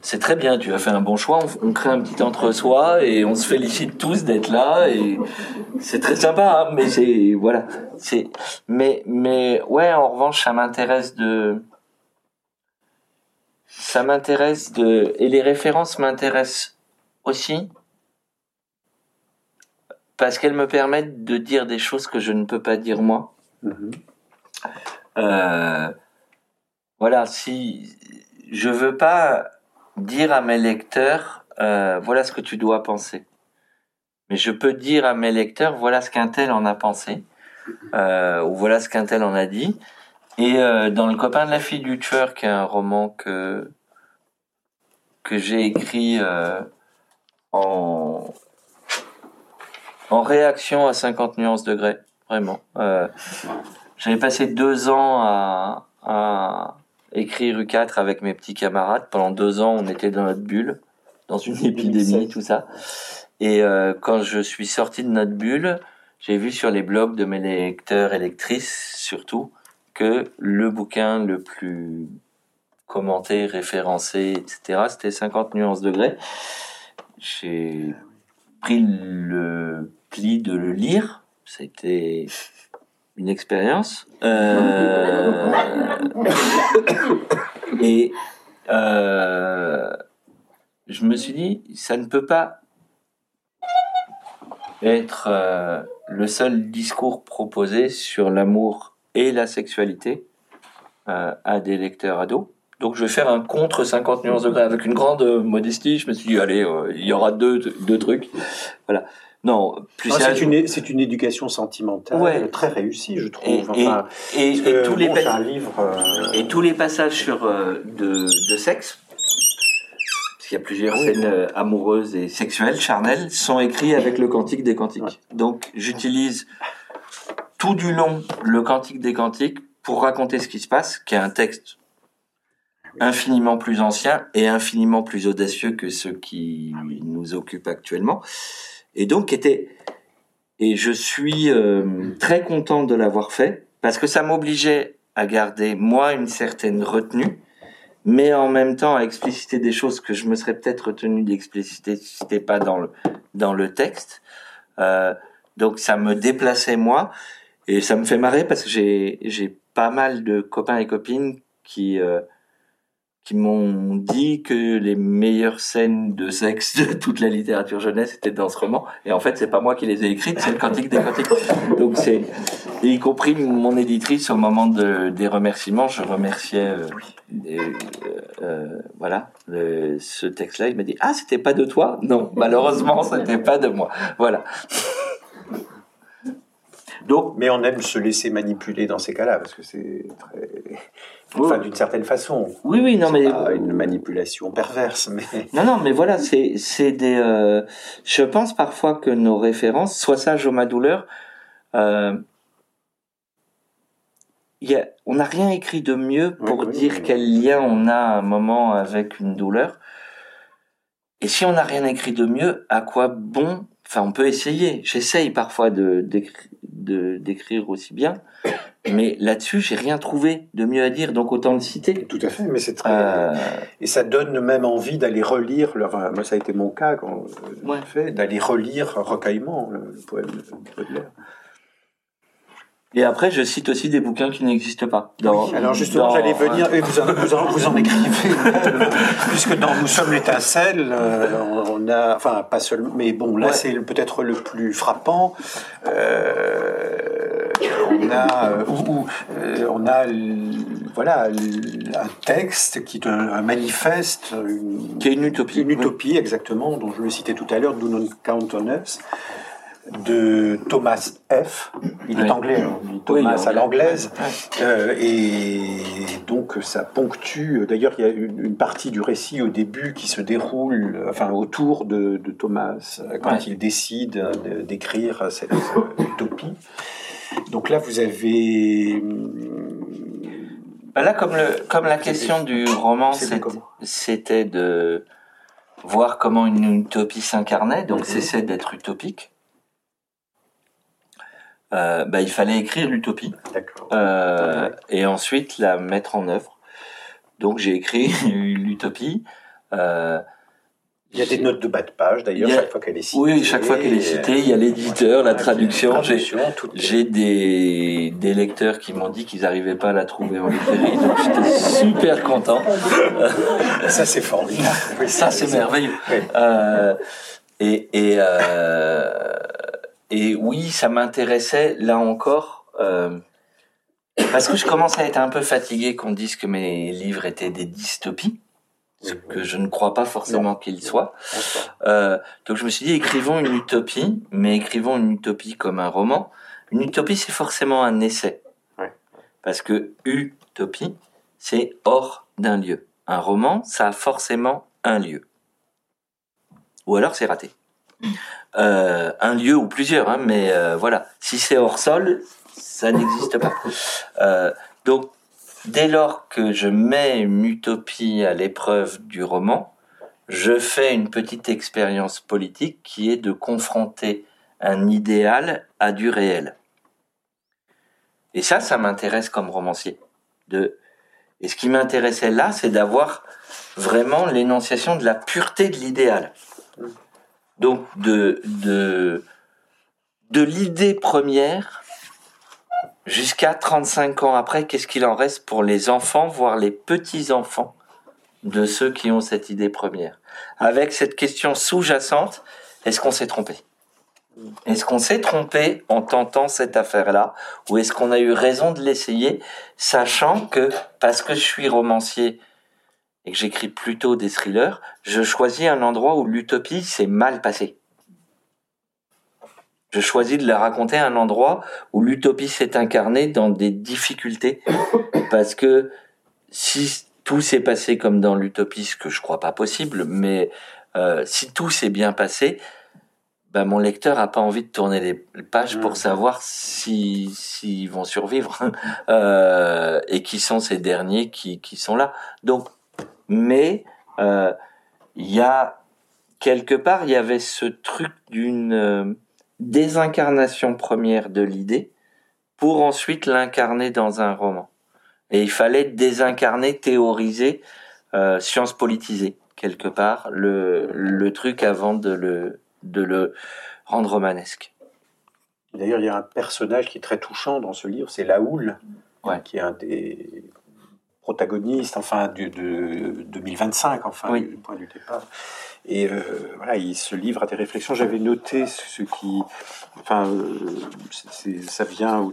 c'est très bien, tu as fait un bon choix, on, crée un petit entre-soi et on se félicite tous d'être là et c'est très sympa. Hein, mais c'est voilà, c'est mais mais ouais, en revanche, ça m'intéresse de ça m'intéresse de et les références m'intéressent aussi parce qu'elles me permettent de dire des choses que je ne peux pas dire moi. Mm-hmm. Euh, voilà, si je veux pas dire à mes lecteurs, euh, voilà ce que tu dois penser, mais je peux dire à mes lecteurs, voilà ce qu'un tel en a pensé, euh, ou voilà ce qu'un tel en a dit, et euh, dans Le copain de la fille du tueur, qui est un roman que, que j'ai écrit euh, en, en réaction à 50 nuances degrés, vraiment. Euh, J'avais passé deux ans à, à écrire U4 avec mes petits camarades. Pendant deux ans, on était dans notre bulle, dans une épidémie, tout ça. Et euh, quand je suis sorti de notre bulle, j'ai vu sur les blogs de mes lecteurs et lectrices, surtout, que le bouquin le plus commenté, référencé, etc., c'était 50 nuances degrés. J'ai pris le pli de le lire. C'était une expérience. Euh... et euh... je me suis dit, ça ne peut pas être euh, le seul discours proposé sur l'amour et la sexualité euh, à des lecteurs ados. Donc je vais faire un contre 50 nuances degrés avec une grande modestie. Je me suis dit allez, euh, il y aura deux deux trucs. Voilà. non, plus c'est une, c'est une éducation sentimentale très réussie, je trouve. Et, et, tous les livre, euh, et tous les passages sur euh, de, de, sexe, parce qu'il y a plusieurs scènes euh, amoureuses et sexuelles, charnelles, sont écrits avec le Cantique des Cantiques. Donc, j'utilise tout du long le Cantique des Cantiques pour raconter ce qui se passe, qui est un texte infiniment plus ancien et infiniment plus audacieux que ceux qui nous occupent actuellement et donc était et je suis euh, très content de l'avoir fait parce que ça m'obligeait à garder moi une certaine retenue mais en même temps à expliciter des choses que je me serais peut-être retenu d'expliciter si c'était pas dans le dans le texte. Euh, donc ça me déplaçait moi et ça me fait marrer parce que j'ai j'ai pas mal de copains et copines qui euh, qui m'ont dit que les meilleures scènes de sexe de toute la littérature jeunesse étaient dans ce roman. Et en fait, c'est pas moi qui les ai écrites, c'est le Cantique des Cantiques. Donc c'est, y compris mon éditrice au moment de, des remerciements, je remerciais, euh, euh, euh, voilà, ce texte-là. Il m'a dit, ah, c'était pas de toi? Non, malheureusement, c'était pas de moi. Voilà. Donc, mais on aime se laisser manipuler dans ces cas-là parce que c'est très Enfin, d'une certaine façon. Oui, oui, non, mais pas une manipulation perverse, mais. Non, non, mais voilà, c'est, c'est des. Euh... Je pense parfois que nos références, soit ça, ma douleur. Euh... Y a... On n'a rien écrit de mieux pour dire quel lien on a à un moment avec une douleur. Et si on n'a rien écrit de mieux, à quoi bon Enfin, on peut essayer. J'essaye parfois de d'écrire aussi bien, mais là-dessus, j'ai rien trouvé de mieux à dire, donc autant le citer. Tout à fait, mais c'est très euh, et ça donne même envie d'aller relire. Enfin, moi, ça a été mon cas quand ouais. fait d'aller relire Recueillement, le, poème de Baudelaire. Et après, je cite aussi des bouquins qui n'existent pas. Dans, alors justement, j'allais venir, et vous en, vous en, vous en écrivez, puisque dans Nous sommes l'étincelle, euh, on a, enfin pas seulement, mais bon, là c'est peut-être le plus frappant. Euh, on a, euh, où, euh, on a, voilà, un texte qui est un, manifeste, qui est une utopie, une utopie exactement, dont je le citais tout à l'heure, Do Not Count on Us de Thomas F. Il est anglais, hein. Thomas à l'anglaise. Euh, et donc ça ponctue. D'ailleurs, il y a une, partie du récit au début qui se déroule, enfin autour de, Thomas quand il décide d'écrire cette utopie. Donc là, vous avez. Bah là, comme, le, comme la question du roman, c'était de voir comment une utopie s'incarnait, donc mm-hmm. cessait d'être utopique. Euh, bah, il fallait écrire l'utopie euh, et ensuite la mettre en œuvre. Donc j'ai écrit l'utopie. Euh, il y a des notes de bas de page d'ailleurs chaque fois qu'elle est citée. Oui, chaque fois qu'elle est citée, il y a l'éditeur, la traduction. J'ai des, des lecteurs qui m'ont dit qu'ils n'arrivaient pas à la trouver en librairie, donc j'étais super content. Ça c'est formidable. ça c'est merveilleux. Euh, et, et euh, et oui, ça m'intéressait là encore, euh, parce que je commençais à être un peu fatigué qu'on dise que mes livres étaient des dystopies, ce que je ne crois pas forcément qu'ils soient. Euh, donc je me suis dit, écrivons une utopie, mais écrivons une utopie comme un roman. Une utopie, c'est forcément un essai. Parce que utopie, c'est hors d'un lieu. Un roman, ça a forcément un lieu. Ou alors c'est raté. Euh, un lieu ou plusieurs, hein, mais euh, voilà. Si c'est hors sol, ça n'existe pas. Euh, donc, dès lors que je mets une utopie à l'épreuve du roman, je fais une petite expérience politique qui est de confronter un idéal à du réel. Et ça, ça m'intéresse comme romancier. De... Et ce qui m'intéressait là, c'est d'avoir vraiment l'énonciation de la pureté de l'idéal. Donc de, de, de l'idée première jusqu'à 35 ans après, qu'est-ce qu'il en reste pour les enfants, voire les petits-enfants de ceux qui ont cette idée première? Avec cette question sous-jacente, est-ce qu'on s'est trompé? Est-ce qu'on s'est trompé en tentant cette affaire-là? Ou est-ce qu'on a eu raison de l'essayer, sachant que, parce que je suis romancier et que j'écris plutôt des thrillers, je choisis un endroit où l'utopie s'est mal passée. Je choisis de la raconter à un endroit où l'utopie s'est incarnée dans des difficultés, parce que si tout s'est passé comme dans l'utopie, ce que je crois pas possible, mais euh, si tout s'est bien passé, bah, mon lecteur a pas envie de tourner les pages pour mmh. savoir si s'ils vont survivre euh, et qui sont ces derniers qui, qui sont là. Donc, mais euh, il y a quelque part il y avait ce truc d'une euh, désincarnation première de l'idée pour ensuite l'incarner dans un roman. Et il fallait désincarner, théoriser, euh, science politisée quelque part le, le truc avant de le de le rendre romanesque. D'ailleurs, il y a un personnage qui est très touchant dans ce livre, c'est Laoul, qui est un des protagonistes, enfin, de 2025, enfin, du point du départ. Et euh, voilà, il se livre à des réflexions. J'avais noté ce qui, enfin, euh, ça vient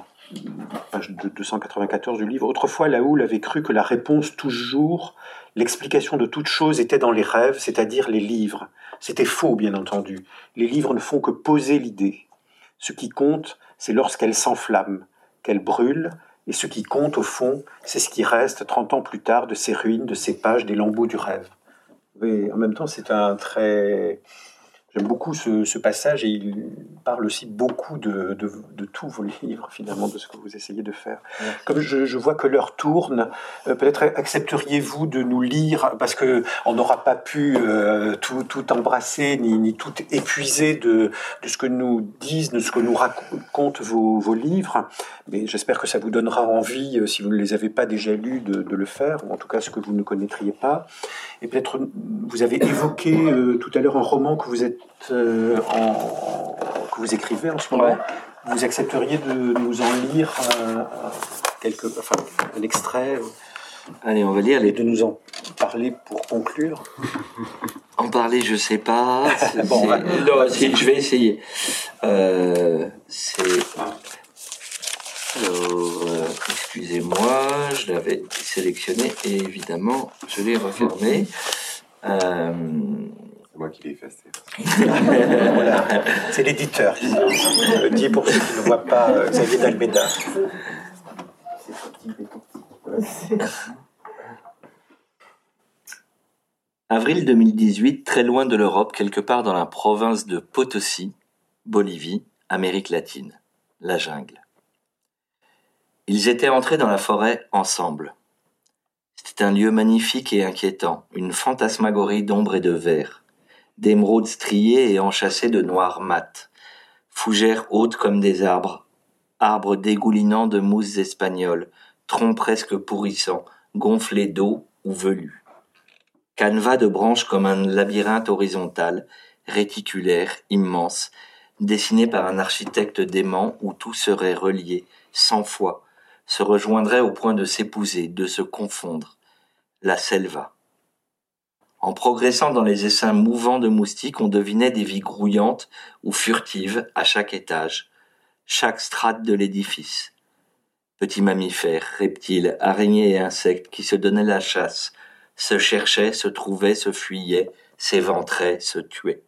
page 294 du livre. Autrefois, Laoul avait cru que la réponse toujours, l'explication de toute chose était dans les rêves, c'est-à-dire les livres. C'était faux, bien entendu. Les livres ne font que poser l'idée. Ce qui compte, c'est lorsqu'elle s'enflamme, qu'elle brûle, et ce qui compte, au fond, c'est ce qui reste 30 ans plus tard de ces ruines, de ces pages, des lambeaux du rêve. Mais en même temps, c'est un très J'aime beaucoup ce, passage et il parle aussi beaucoup de, de, tous vos livres, finalement, de ce que vous essayez de faire. Comme je, vois que l'heure tourne, euh, peut-être accepteriez-vous de nous lire, parce que on n'aura pas pu euh, tout, tout, embrasser ni, ni, tout épuiser de, de, ce que nous disent, de ce que nous racontent vos, vos livres. Mais j'espère que ça vous donnera envie, euh, si vous ne les avez pas déjà lus, de, de, le faire, ou en tout cas ce que vous ne connaîtriez pas. Et peut-être, vous avez évoqué tout à l'heure un roman que vous êtes euh, que vous écrivez en ce moment, vous accepteriez de nous en lire euh, quelque, enfin, un extrait Allez, on va lire les... Et de nous en parler pour conclure. En parler, je sais pas. bon, non, je vais essayer. Euh, c'est. Alors, excusez-moi, je l'avais sélectionné et évidemment, je l'ai refermé. Euh, c'est moi qui l'ai effacé. C'est l'éditeur. Je dis pour ceux qui ne voient pas euh, Xavier Dalbeda. Avril 2018, très loin de l'Europe, quelque part dans la province de Potosi, Bolivie, Amérique latine, la jungle. Ils étaient entrés dans la forêt ensemble. C'était un lieu magnifique et inquiétant, une fantasmagorie d'ombre et de verre d'émeraudes striées et enchâssées de noir mat, fougères hautes comme des arbres, arbres dégoulinants de mousses espagnoles, troncs presque pourrissants, gonflés d'eau ou velus. Canevas de branches comme un labyrinthe horizontal, réticulaire, immense, dessiné par un architecte dément où tout serait relié, cent fois, se rejoindrait au point de s'épouser, de se confondre. La selva. En progressant dans les essaims mouvants de moustiques, on devinait des vies grouillantes ou furtives à chaque étage, chaque strate de l'édifice. Petits mammifères, reptiles, araignées et insectes qui se donnaient la chasse, se cherchaient, se trouvaient, se fuyaient, s'éventraient, se tuaient.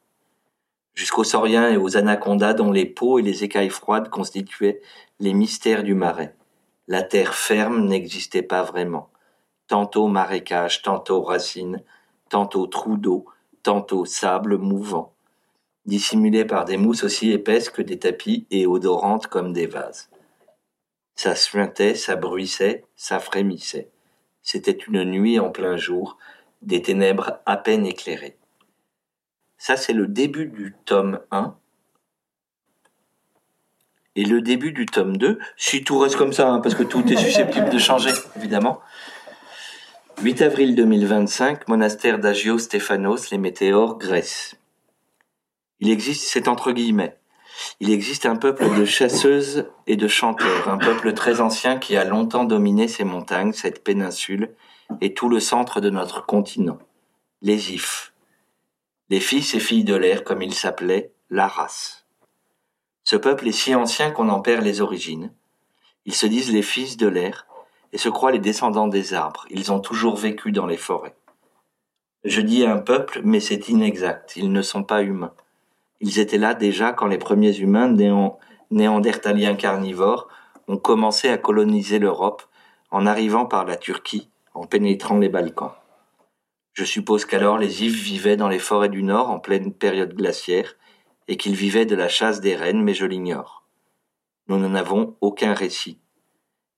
Jusqu'aux sauriens et aux anacondas dont les peaux et les écailles froides constituaient les mystères du marais. La terre ferme n'existait pas vraiment. Tantôt marécage, tantôt racines, tantôt trous d'eau, tantôt sable mouvant, dissimulés par des mousses aussi épaisses que des tapis et odorantes comme des vases. Ça suintait, ça bruissait, ça frémissait. C'était une nuit en plein jour, des ténèbres à peine éclairées. Ça, c'est le début du tome 1. Et le début du tome 2, si tout reste comme ça, hein, parce que tout est susceptible de changer, évidemment, 8 avril 2025, monastère d'Agio Stéphanos, les météores, Grèce. Il existe, c'est entre guillemets, il existe un peuple de chasseuses et de chanteurs, un peuple très ancien qui a longtemps dominé ces montagnes, cette péninsule et tout le centre de notre continent, les Ifs. Les fils et filles de l'air, comme ils s'appelaient, la race. Ce peuple est si ancien qu'on en perd les origines. Ils se disent les fils de l'air, et se croient les descendants des arbres. Ils ont toujours vécu dans les forêts. Je dis un peuple, mais c'est inexact. Ils ne sont pas humains. Ils étaient là déjà quand les premiers humains néandertaliens carnivores ont commencé à coloniser l'Europe en arrivant par la Turquie, en pénétrant les Balkans. Je suppose qu'alors les Yves vivaient dans les forêts du Nord en pleine période glaciaire et qu'ils vivaient de la chasse des rennes, mais je l'ignore. Nous n'en avons aucun récit.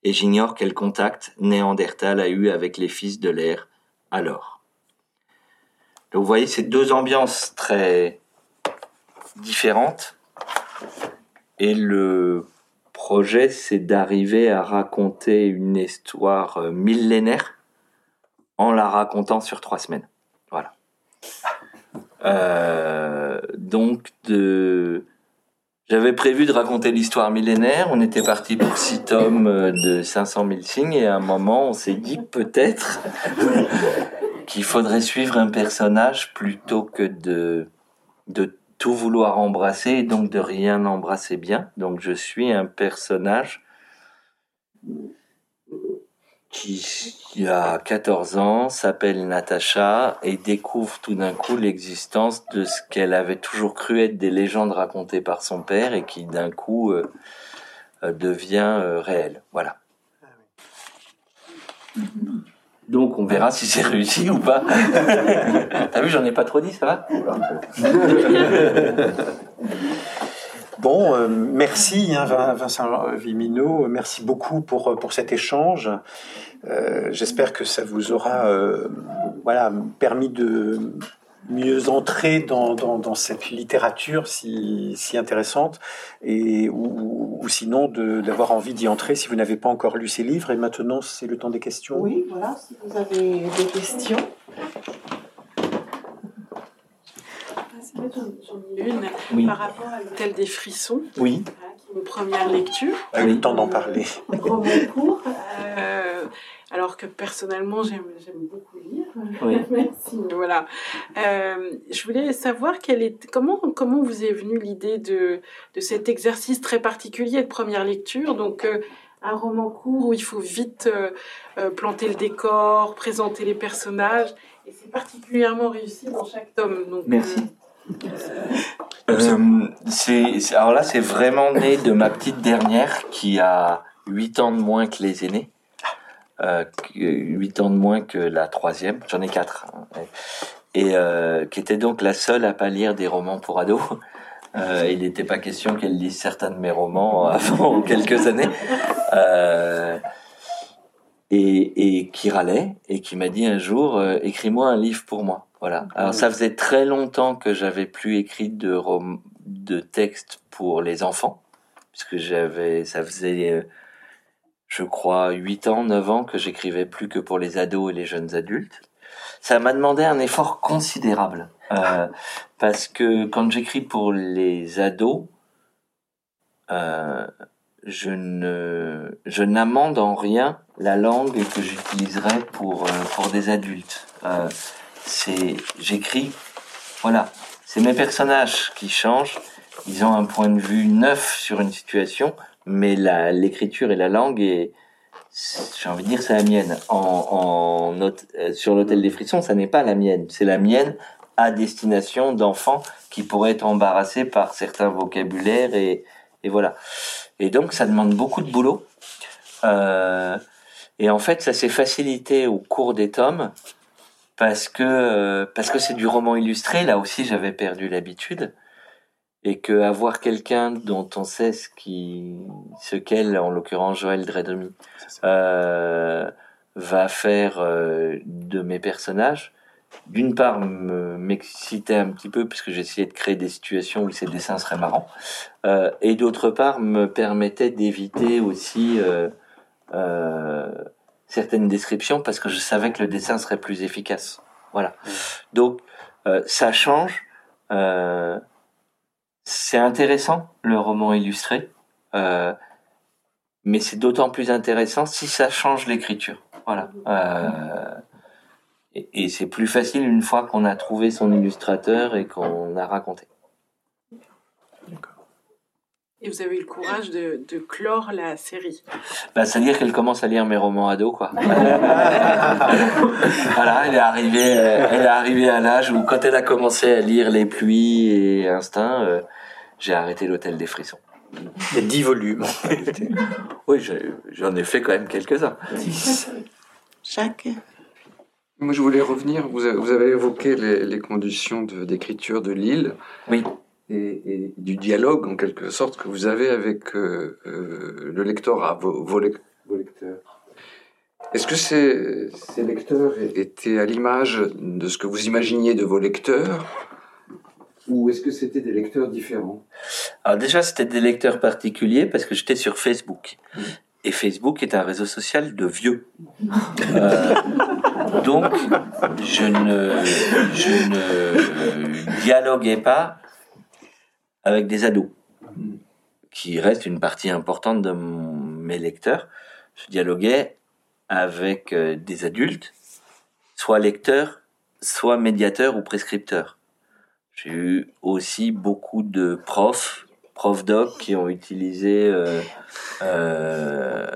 Et j'ignore quel contact Néandertal a eu avec les fils de l'air alors. Donc vous voyez ces deux ambiances très différentes. Et le projet, c'est d'arriver à raconter une histoire euh, millénaire en la racontant sur trois semaines. Voilà. Euh, donc de j'avais prévu de raconter l'histoire millénaire. On était parti pour six tomes euh, de 500 000 signes et à un moment, on s'est dit peut-être qu'il faudrait suivre un personnage plutôt que de, de tout vouloir embrasser et donc de rien embrasser bien. Donc je suis un personnage qui, a 14 ans, s'appelle Natacha et découvre tout d'un coup l'existence de ce qu'elle avait toujours cru être des légendes racontées par son père et qui d'un coup euh, euh, devient euh, réel. Voilà. Donc on verra si c'est réussi ou pas. T'as vu, j'en ai pas trop dit, ça va? Bon, merci hein, Vincent Vimino, merci beaucoup pour, pour cet échange. Euh, j'espère que ça vous aura euh, voilà, permis de mieux entrer dans, dans, cette littérature si, si, intéressante et ou, sinon d'avoir envie d'y entrer si vous n'avez pas encore lu ces livres. Et maintenant, c'est le temps des questions. Oui, voilà, si vous avez des questions. Une par rapport à l'hôtel des frissons. Oui. Qui est une première lecture. Avec le temps d'en parler. Euh, alors que personnellement, j'aime beaucoup lire. Oui. Merci. Voilà. Euh, je voulais savoir quelle est, comment, comment vous est venue l'idée de, de cet exercice très particulier de première lecture. Donc, euh, un roman court où il faut vite planter le décor, présenter les personnages. Et c'est particulièrement réussi dans chaque tome. Donc, Merci. Euh, c'est, alors là, c'est vraiment né de ma petite dernière qui a 8 ans de moins que les aînés. Euh, 8 ans de moins que la troisième. J'en ai 4. Hein. Et euh, qui était donc la seule à pas lire des romans pour ados. Euh, il n'était pas question qu'elle lise certains de mes romans avant quelques années. Et, et qui râlait et qui m'a dit un jour écris-moi un livre pour moi. Voilà. Alors ça faisait très longtemps que j'avais plus écrit de rom de texte pour les enfants puisque j'avais ça faisait euh, je crois 8 ans, 9 ans que j'écrivais plus que pour les ados et les jeunes adultes. Ça m'a demandé un effort considérable euh, parce que quand j'écris pour les ados euh, je ne je n'amende en rien la langue que j'utiliserai pour euh, pour des adultes. Euh, c'est j'écris voilà, c'est mes personnages qui changent, ils ont un point de vue neuf sur une situation, mais l'écriture et la langue et j'ai envie de dire c'est la mienne. En, en euh, sur l'hôtel des frissons, ça n'est pas la mienne, c'est la mienne à destination d'enfants qui pourraient être embarrassés par certains vocabulaires et, et voilà. Et donc, ça demande beaucoup de boulot. Euh, et en fait, ça s'est facilité au cours des tomes parce que euh, parce que c'est du roman illustré. Là aussi, j'avais perdu l'habitude et que avoir quelqu'un dont on sait ce qui ce qu'elle, en l'occurrence Joël Dredomy, euh, va faire euh, de mes personnages, d'une part m'excitait un petit peu puisque j'essayais de créer des situations où ces dessins seraient marrants, euh, et d'autre part me permettait d'éviter aussi euh, euh, certaines descriptions parce que je savais que le dessin serait plus efficace. Voilà. Donc euh, ça change. Euh, c'est intéressant le roman illustré, mais c'est d'autant plus intéressant si ça change l'écriture. Voilà. Et, c'est plus facile une fois qu'on a trouvé son illustrateur et qu'on a raconté. Et vous avez eu le courage de, de clore la série. Bah, C'est-à-dire qu'elle commence à lire mes romans ados, quoi. voilà, elle est arrivée, elle est arrivée à l'âge où, quand elle a commencé à lire Les Pluies et Instinct, euh, j'ai arrêté l'Hôtel des Frissons. Il y a 10 volumes. oui, j'en ai fait quand même quelques-uns. Jacques Moi, je voulais revenir. Vous avez, évoqué les, les conditions d'écriture de, l'île. Oui et, et, du dialogue en quelque sorte que vous avez avec euh, euh, le lectorat, vos, vos, lecteurs. Est-ce que ces, ces, lecteurs étaient à l'image de ce que vous imaginiez de vos lecteurs ou est-ce que c'était des lecteurs différents? Alors déjà, c'était des lecteurs particuliers parce que j'étais sur Facebook. Mmh. Et Facebook est un réseau social de vieux. Euh, donc, je ne, je ne dialoguais pas avec des ados, qui reste une partie importante de mes lecteurs. Je dialoguais avec euh, des adultes, soit lecteurs, soit médiateurs ou prescripteurs. J'ai eu aussi beaucoup de profs, profs doc, qui ont utilisé euh, euh,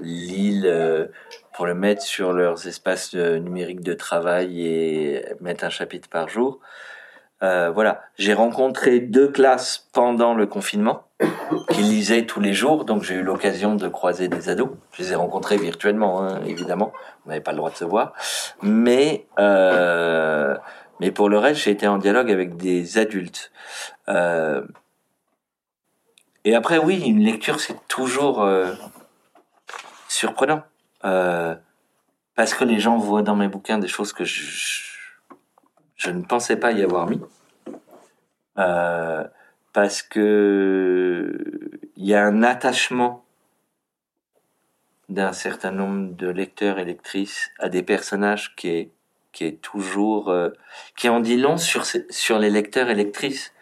l'île pour le mettre sur leurs espaces numériques de travail et mettre un chapitre par jour. Euh, voilà, j'ai rencontré deux classes pendant le confinement qui lisaient tous les jours, donc j'ai eu l'occasion de croiser des ados. Je les ai rencontrés virtuellement, hein, évidemment. On n'avait pas le droit de se voir, mais euh, mais pour le reste, j'ai été en dialogue avec des adultes. Euh, et après, oui, une lecture, c'est toujours euh, surprenant euh, parce que les gens voient dans mes bouquins des choses que je je ne pensais pas y avoir mis. Euh, parce que il y a un attachement d'un certain nombre de lecteurs et lectrices à des personnages qui est qui est toujours euh, qui en dit long sur sur les lecteurs et lectrices.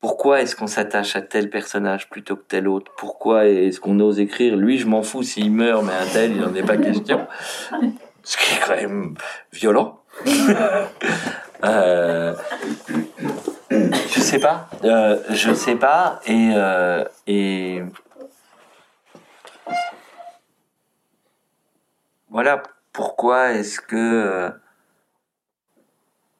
Pourquoi est-ce qu'on s'attache à tel personnage plutôt que tel autre? Pourquoi est-ce qu'on ose écrire? Lui je m'en fous s'il meurt mais un tel il n'en est pas question. Ce qui est quand même violent. Euh, je sais pas. Euh, je sais pas. Et, euh, et voilà pourquoi est-ce que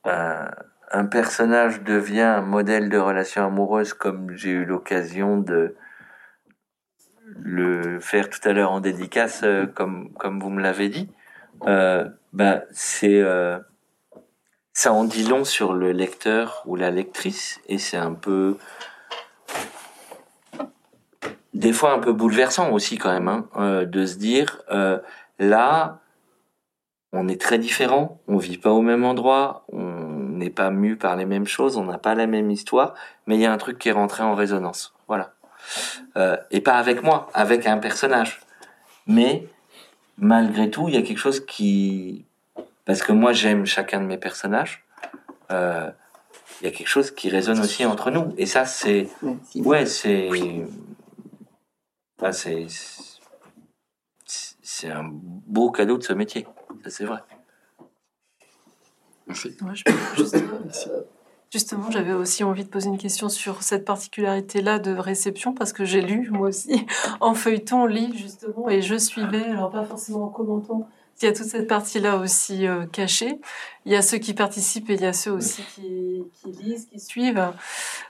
euh, un personnage devient un modèle de relation amoureuse comme j'ai eu l'occasion de le faire tout à l'heure en dédicace comme comme vous me l'avez dit ben c'est ça en dit long sur le lecteur ou la lectrice et c'est un peu des fois un peu bouleversant aussi quand même hein, euh, de se dire euh, là on est très différents, on vit pas au même endroit, on n'est pas mu par les mêmes choses, on n'a pas la même histoire, mais il y a un truc qui est rentré en résonance, voilà. Euh, et pas avec moi, avec un personnage. Mais malgré tout, il y a quelque chose qui parce que moi j'aime chacun de mes personnages. Euh, il y a quelque chose qui résonne aussi entre nous. Et ça, c'est. Ouais, c'est. C'est. C'est un beau cadeau de ce métier. Ça, c'est vrai. Merci. justement, j'avais aussi envie de poser une question sur cette particularité-là de réception, parce que j'ai lu, moi aussi, en feuilleton, lit, justement, et je suivais, alors pas forcément en commentant, il y a toute cette partie-là aussi euh, cachée. Il y a ceux qui participent et il y a ceux aussi qui, lisent, qui suivent.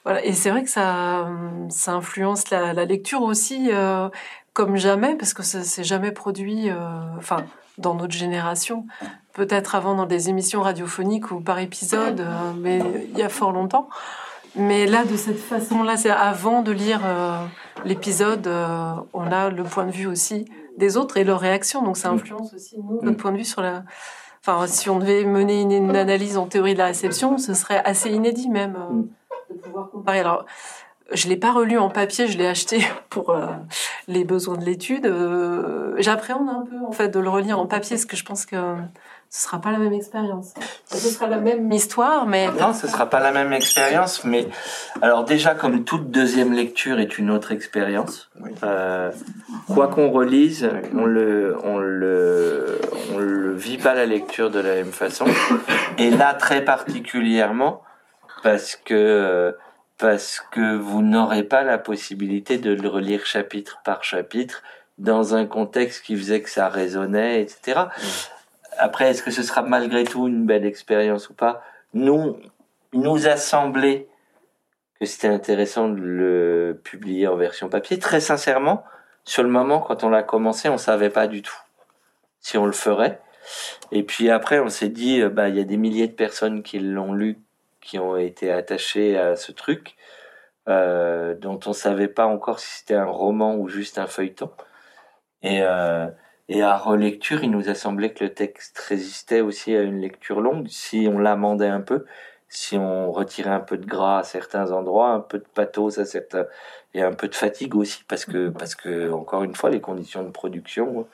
Voilà. Et c'est vrai que ça, ça influence la, lecture aussi euh, comme jamais, parce que ça s'est jamais produit, euh, enfin, dans notre génération. Peut-être avant dans des émissions radiophoniques ou par épisode, euh, mais il y a fort longtemps. Mais là, de cette façon-là, c'est avant de lire l'épisode, on a le point de vue aussi des autres et leurs réactions. Donc ça mm. influence aussi nous, notre point de vue sur la. Enfin, si on devait mener une, analyse en théorie de la réception, ce serait assez inédit même euh, mm. de pouvoir comparer. Alors, je l'ai pas relu en papier, je l'ai acheté pour euh, les besoins de l'étude. Euh, j'appréhende un peu en fait de le relire en papier, parce que je pense que ce sera pas la même expérience. Ce sera la même histoire, mais non, ce sera pas la même expérience. Mais alors déjà, comme toute deuxième lecture est une autre expérience, euh, quoi qu'on relise, on le, on le, on le vit pas la lecture de la même façon. Et là, très particulièrement, parce que parce que vous n'aurez pas la possibilité de le relire chapitre par chapitre dans un contexte qui faisait que ça résonnait, etc. Après, est-ce que ce sera malgré tout une belle expérience ou pas? Nous, il nous a semblé que c'était intéressant de le publier en version papier. Très sincèrement, sur le moment, quand on l'a commencé, on savait pas du tout si on le ferait. Et puis après, on s'est dit, euh, bah, il y a des milliers de personnes qui l'ont lu, qui ont été attachées à ce truc, euh, dont on savait pas encore si c'était un roman ou juste un feuilleton. Et, euh, et à relecture, il nous a semblé que le texte résistait aussi à une lecture longue, si on l'amendait un peu, si on retirait un peu de gras à certains endroits, un peu de pathos à certains, et un peu de fatigue aussi, parce que, parce que encore une fois, les conditions de production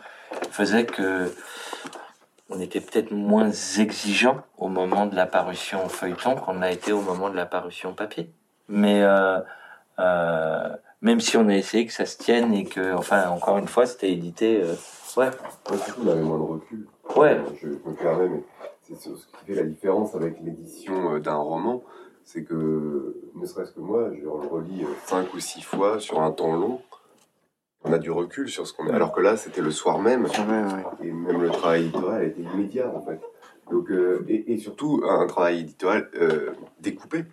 faisaient que on était peut-être moins exigeant au moment de la parution feuilleton qu'on a été au moment de la parution papier. Mais euh, euh, même si on a essayé que ça se tienne et que, enfin, encore une fois, c'était édité. Euh, ouais. on avait moins de recul. Ouais. Je, me permets, mais c'est ce qui fait la différence avec l'édition euh, d'un roman, c'est que, ne serait-ce que moi, je le relis euh, cinq ou six fois sur un temps long. On a du recul sur ce qu'on est. Alors que là, c'était le soir même. Et même le travail éditorial était immédiat, en fait. Donc, euh, et, et, surtout, un travail éditorial découpé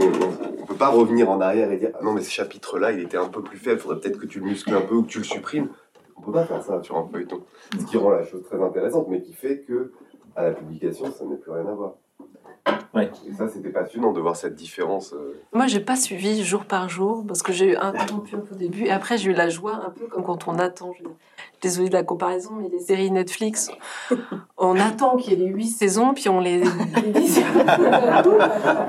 on ne peut pas revenir en arrière et dire ah non mais ce chapitre-là il était un peu plus faible, il faudrait peut-être que tu le muscles un peu ou que tu le supprimes. Peut pas faire ça sur un feuilleton. Ce qui rend la chose très intéressante, mais qui fait que à la publication ça n'a plus rien à voir. Et ça, c'était passionnant de voir cette différence. Euh. Moi, j'ai pas suivi jour par jour parce que j'ai eu un peu au début. Et après, j'ai eu la joie, un peu comme quand on attend. Je... Désolée de la comparaison, mais les séries Netflix, on attend qu'il y ait les huit saisons, puis on les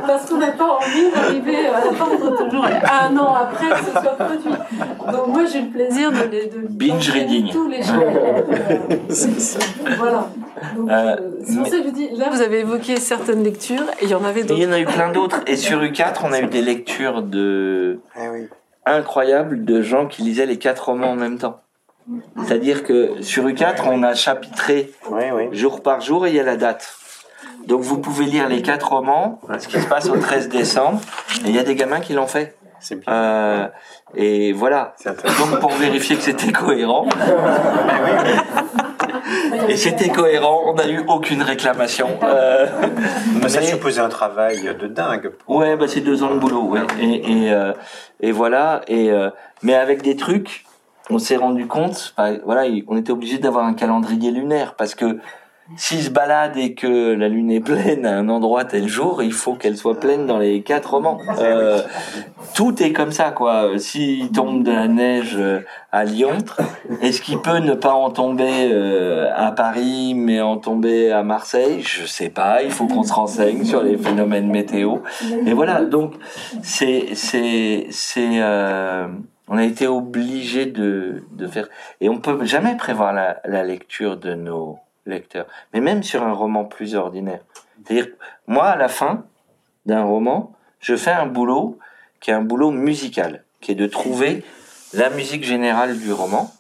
parce qu'on n'a pas envie d'arriver à attendre toujours un an après que ce soit produit. Donc moi, j'ai le plaisir de les de binge reading tous les jours. voilà. Euh, c'est pour ça que je dis, là, vous avez évoqué certaines lectures et il y en avait d'autres. Il y en a eu plein d'autres. Et sur U4, on a eu des lectures de eh incroyables de gens qui lisaient les quatre romans en même temps. C'est-à-dire que sur U4, on a chapitré jour par jour et il y a la date. Donc vous pouvez lire les quatre romans, ce qui se passe au 13 décembre, et il y a des gamins qui l'ont fait. Euh, et voilà. Donc pour vérifier que c'était cohérent. Et c'était cohérent, on n'a eu aucune réclamation. Euh, mais ça supposait un travail de dingue. Ouais, bah c'est deux ans de boulot, ouais. Et, et, euh, et voilà. Et euh, mais avec des trucs, on s'est rendu compte. voilà, on était obligé d'avoir un calendrier lunaire parce que s'il se balade et que la lune est pleine à un endroit tel jour, il faut qu'elle soit pleine dans les quatre romans. Euh, tout est comme ça, quoi. S'il tombe de la neige euh, à Lyon, est-ce qu'il peut ne pas en tomber euh, à Paris, mais en tomber à Marseille? Je sais pas. Il faut qu'on se renseigne sur les phénomènes météo. Et voilà. Donc, c'est c'est c'est on a été obligé de, de faire et on peut jamais prévoir la, la lecture de nos lecteur. Mais même sur un roman plus ordinaire. C'est-à-dire, moi, à la fin d'un roman, je fais un boulot qui est un boulot musical, qui est de trouver la musique générale du roman,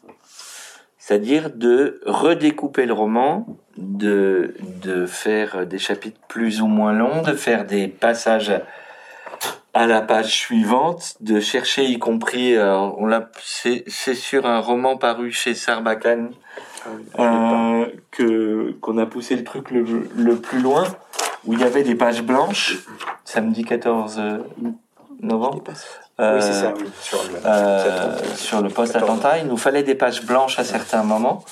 c'est-à-dire de redécouper le roman, de, de faire des chapitres plus ou moins longs, de faire des passages à la page suivante, de chercher y compris, euh, on l'a, c'est, sur un roman paru chez Sarbacane, euh, que qu'on a poussé le truc le, le, plus loin, où il y avait des pages blanches, samedi 14 novembre. oui, c'est ça, sur le, euh, sur le post-attentat, il nous fallait des pages blanches à certains moments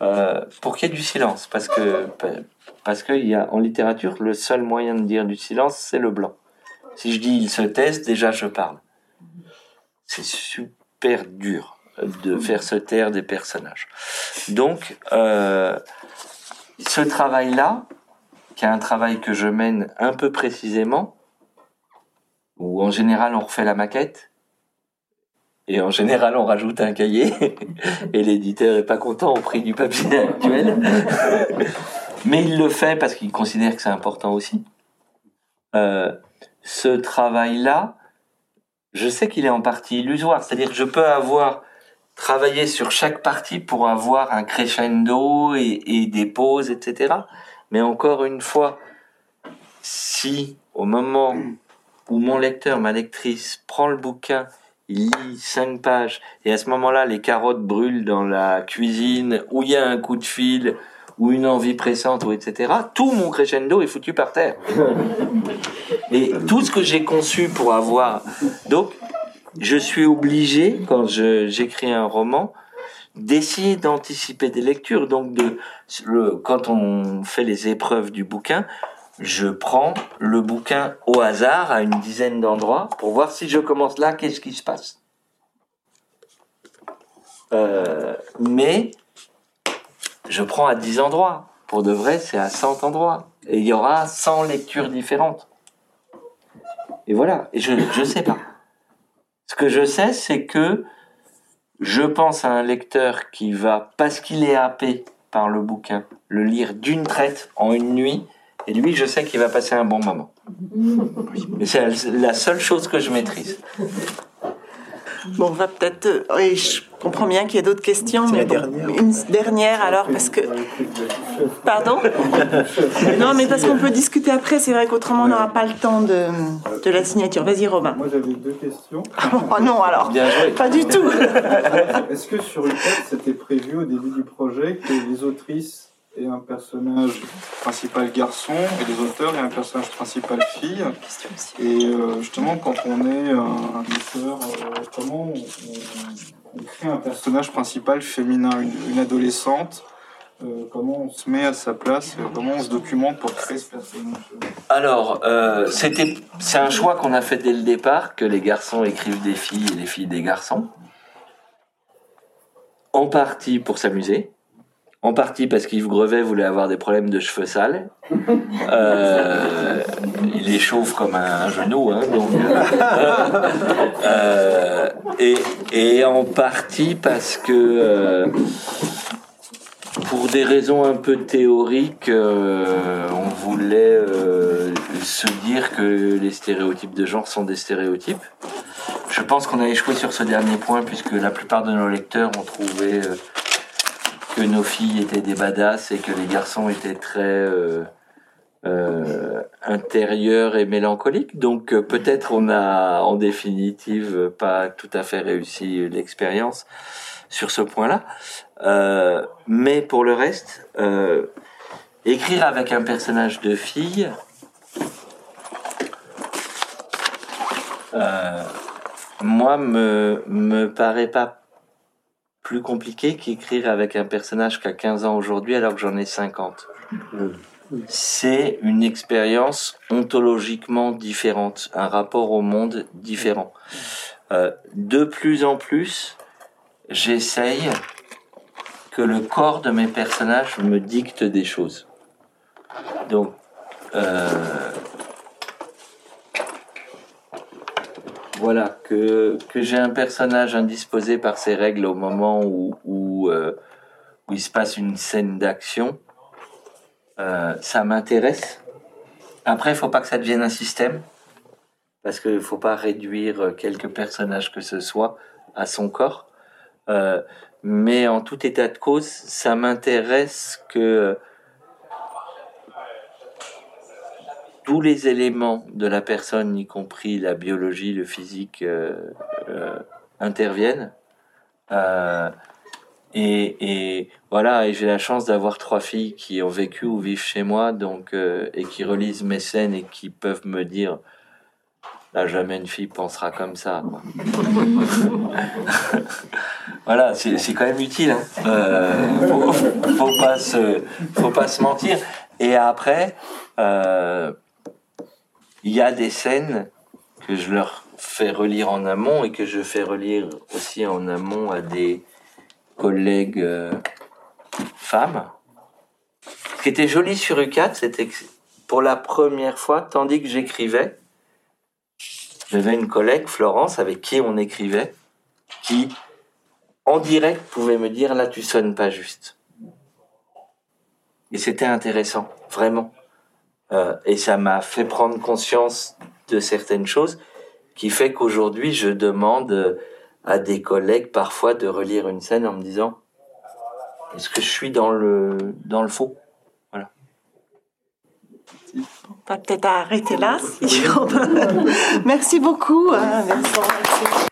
euh, pour qu'il y ait du silence, parce que parce qu'il y a en littérature le seul moyen de dire du silence, c'est le blanc. Si je dis il se teste, déjà je parle. C'est super dur de faire se taire des personnages. Donc, euh, ce travail-là, qui est un travail que je mène un peu précisément, où en général on refait la maquette, et en général on rajoute un cahier, et l'éditeur est pas content au prix du papier actuel, mais il le fait parce qu'il considère que c'est important aussi. Euh, ce travail-là, je sais qu'il est en partie illusoire, c'est-à-dire que je peux avoir travailler sur chaque partie pour avoir un crescendo et, des pauses, etc. Mais encore une fois, si au moment où mon lecteur, ma lectrice prend le bouquin, il lit cinq pages, et à ce moment-là, les carottes brûlent dans la cuisine, où il y a un coup de fil, ou une envie pressante, ou etc., tout mon crescendo est foutu par terre. Et tout ce que j'ai conçu pour avoir... Donc, je suis obligé, quand j'écris un roman, d'essayer d'anticiper des lectures. Donc, quand on fait les épreuves du bouquin, je prends le bouquin au hasard à une dizaine d'endroits pour voir si je commence là, qu'est-ce qui se passe. Euh, mais je prends à 10 endroits. Pour de vrai, c'est à 100 endroits. Et il y aura 100 lectures différentes. Et voilà. Et je ne sais pas. Ce que je sais, c'est que je pense à un lecteur qui va, parce qu'il est happé par le bouquin, le lire d'une traite en une nuit. Et lui, je sais qu'il va passer un bon moment. Mais c'est la seule chose que je maîtrise. Bon, on va peut-être. Euh, oui, je comprends bien qu'il y a d'autres questions, mais dernière. une dernière alors, parce que. Pardon? Non, mais parce qu'on peut discuter après. C'est vrai qu'autrement, on n'aura pas le temps de, de la signature. Vas-y, Robin. Moi, j'avais deux questions. oh non, alors. Bien joué. Pas du tout. Est-ce que sur le texte, c'était prévu au début du projet que les autrices et un personnage principal garçon et les auteurs et un personnage principal fille. Et euh, justement, quand on est un, auteur, euh, comment on, crée un personnage principal féminin, une, adolescente euh, comment on se met à sa place Comment on se documente pour créer ce personnage? Alors, c'était, c'est un choix qu'on a fait dès le départ, que les garçons écrivent des filles et les filles des garçons. En partie pour s'amuser, en partie parce qu'Yves Grevet voulait avoir des problèmes de cheveux sales. Euh, il est chauve comme un, genou, hein, donc. Euh, euh, et, et, en partie parce que, pour des raisons un peu théoriques, on voulait se dire que les stéréotypes de genre sont des stéréotypes. Je pense qu'on a échoué sur ce dernier point puisque la plupart de nos lecteurs ont trouvé que nos filles étaient des badass et que les garçons étaient très euh, euh, intérieurs et mélancoliques. Donc euh, peut-être on a en définitive pas tout à fait réussi l'expérience sur ce point-là. Mais pour le reste, écrire avec un personnage de fille, moi me paraît pas plus compliqué qu'écrire avec un personnage qui a 15 ans aujourd'hui alors que j'en ai 50. C'est une expérience ontologiquement différente, un rapport au monde différent. Euh, de plus en plus, j'essaye que le corps de mes personnages me dicte des choses. Donc, euh, Voilà, que, que j'ai un personnage indisposé par ses règles au moment où, euh, où il se passe une scène d'action, euh, ça m'intéresse. Après, il faut pas que ça devienne un système, parce qu'il faut pas réduire quelques personnages que ce soit à son corps. Euh, mais en tout état de cause, ça m'intéresse que tous les éléments de la personne, y compris la biologie, le physique, euh, euh, interviennent. Euh, et, voilà, et j'ai la chance d'avoir trois filles qui ont vécu ou vivent chez moi, donc et qui relisent mes scènes et qui peuvent me dire là jamais une fille pensera comme ça. voilà, c'est quand même utile. Hein. Faut, pas se, faut mentir. Et après, il y a des scènes que je leur fais relire en amont et que je fais relire aussi en amont à des collègues euh, femmes. Ce qui était joli sur U4, c'était que pour la première fois, tandis que j'écrivais, j'avais une collègue, Florence, avec qui on écrivait, qui, en direct, pouvait me dire, là, tu sonnes pas juste. Et c'était intéressant, vraiment. Euh, et ça m'a fait prendre conscience de certaines choses qui fait qu'aujourd'hui, je demande à des collègues parfois de relire une scène en me disant est-ce que je suis dans le, dans le faux? Voilà. va peut-être arrêter là. merci beaucoup. Vous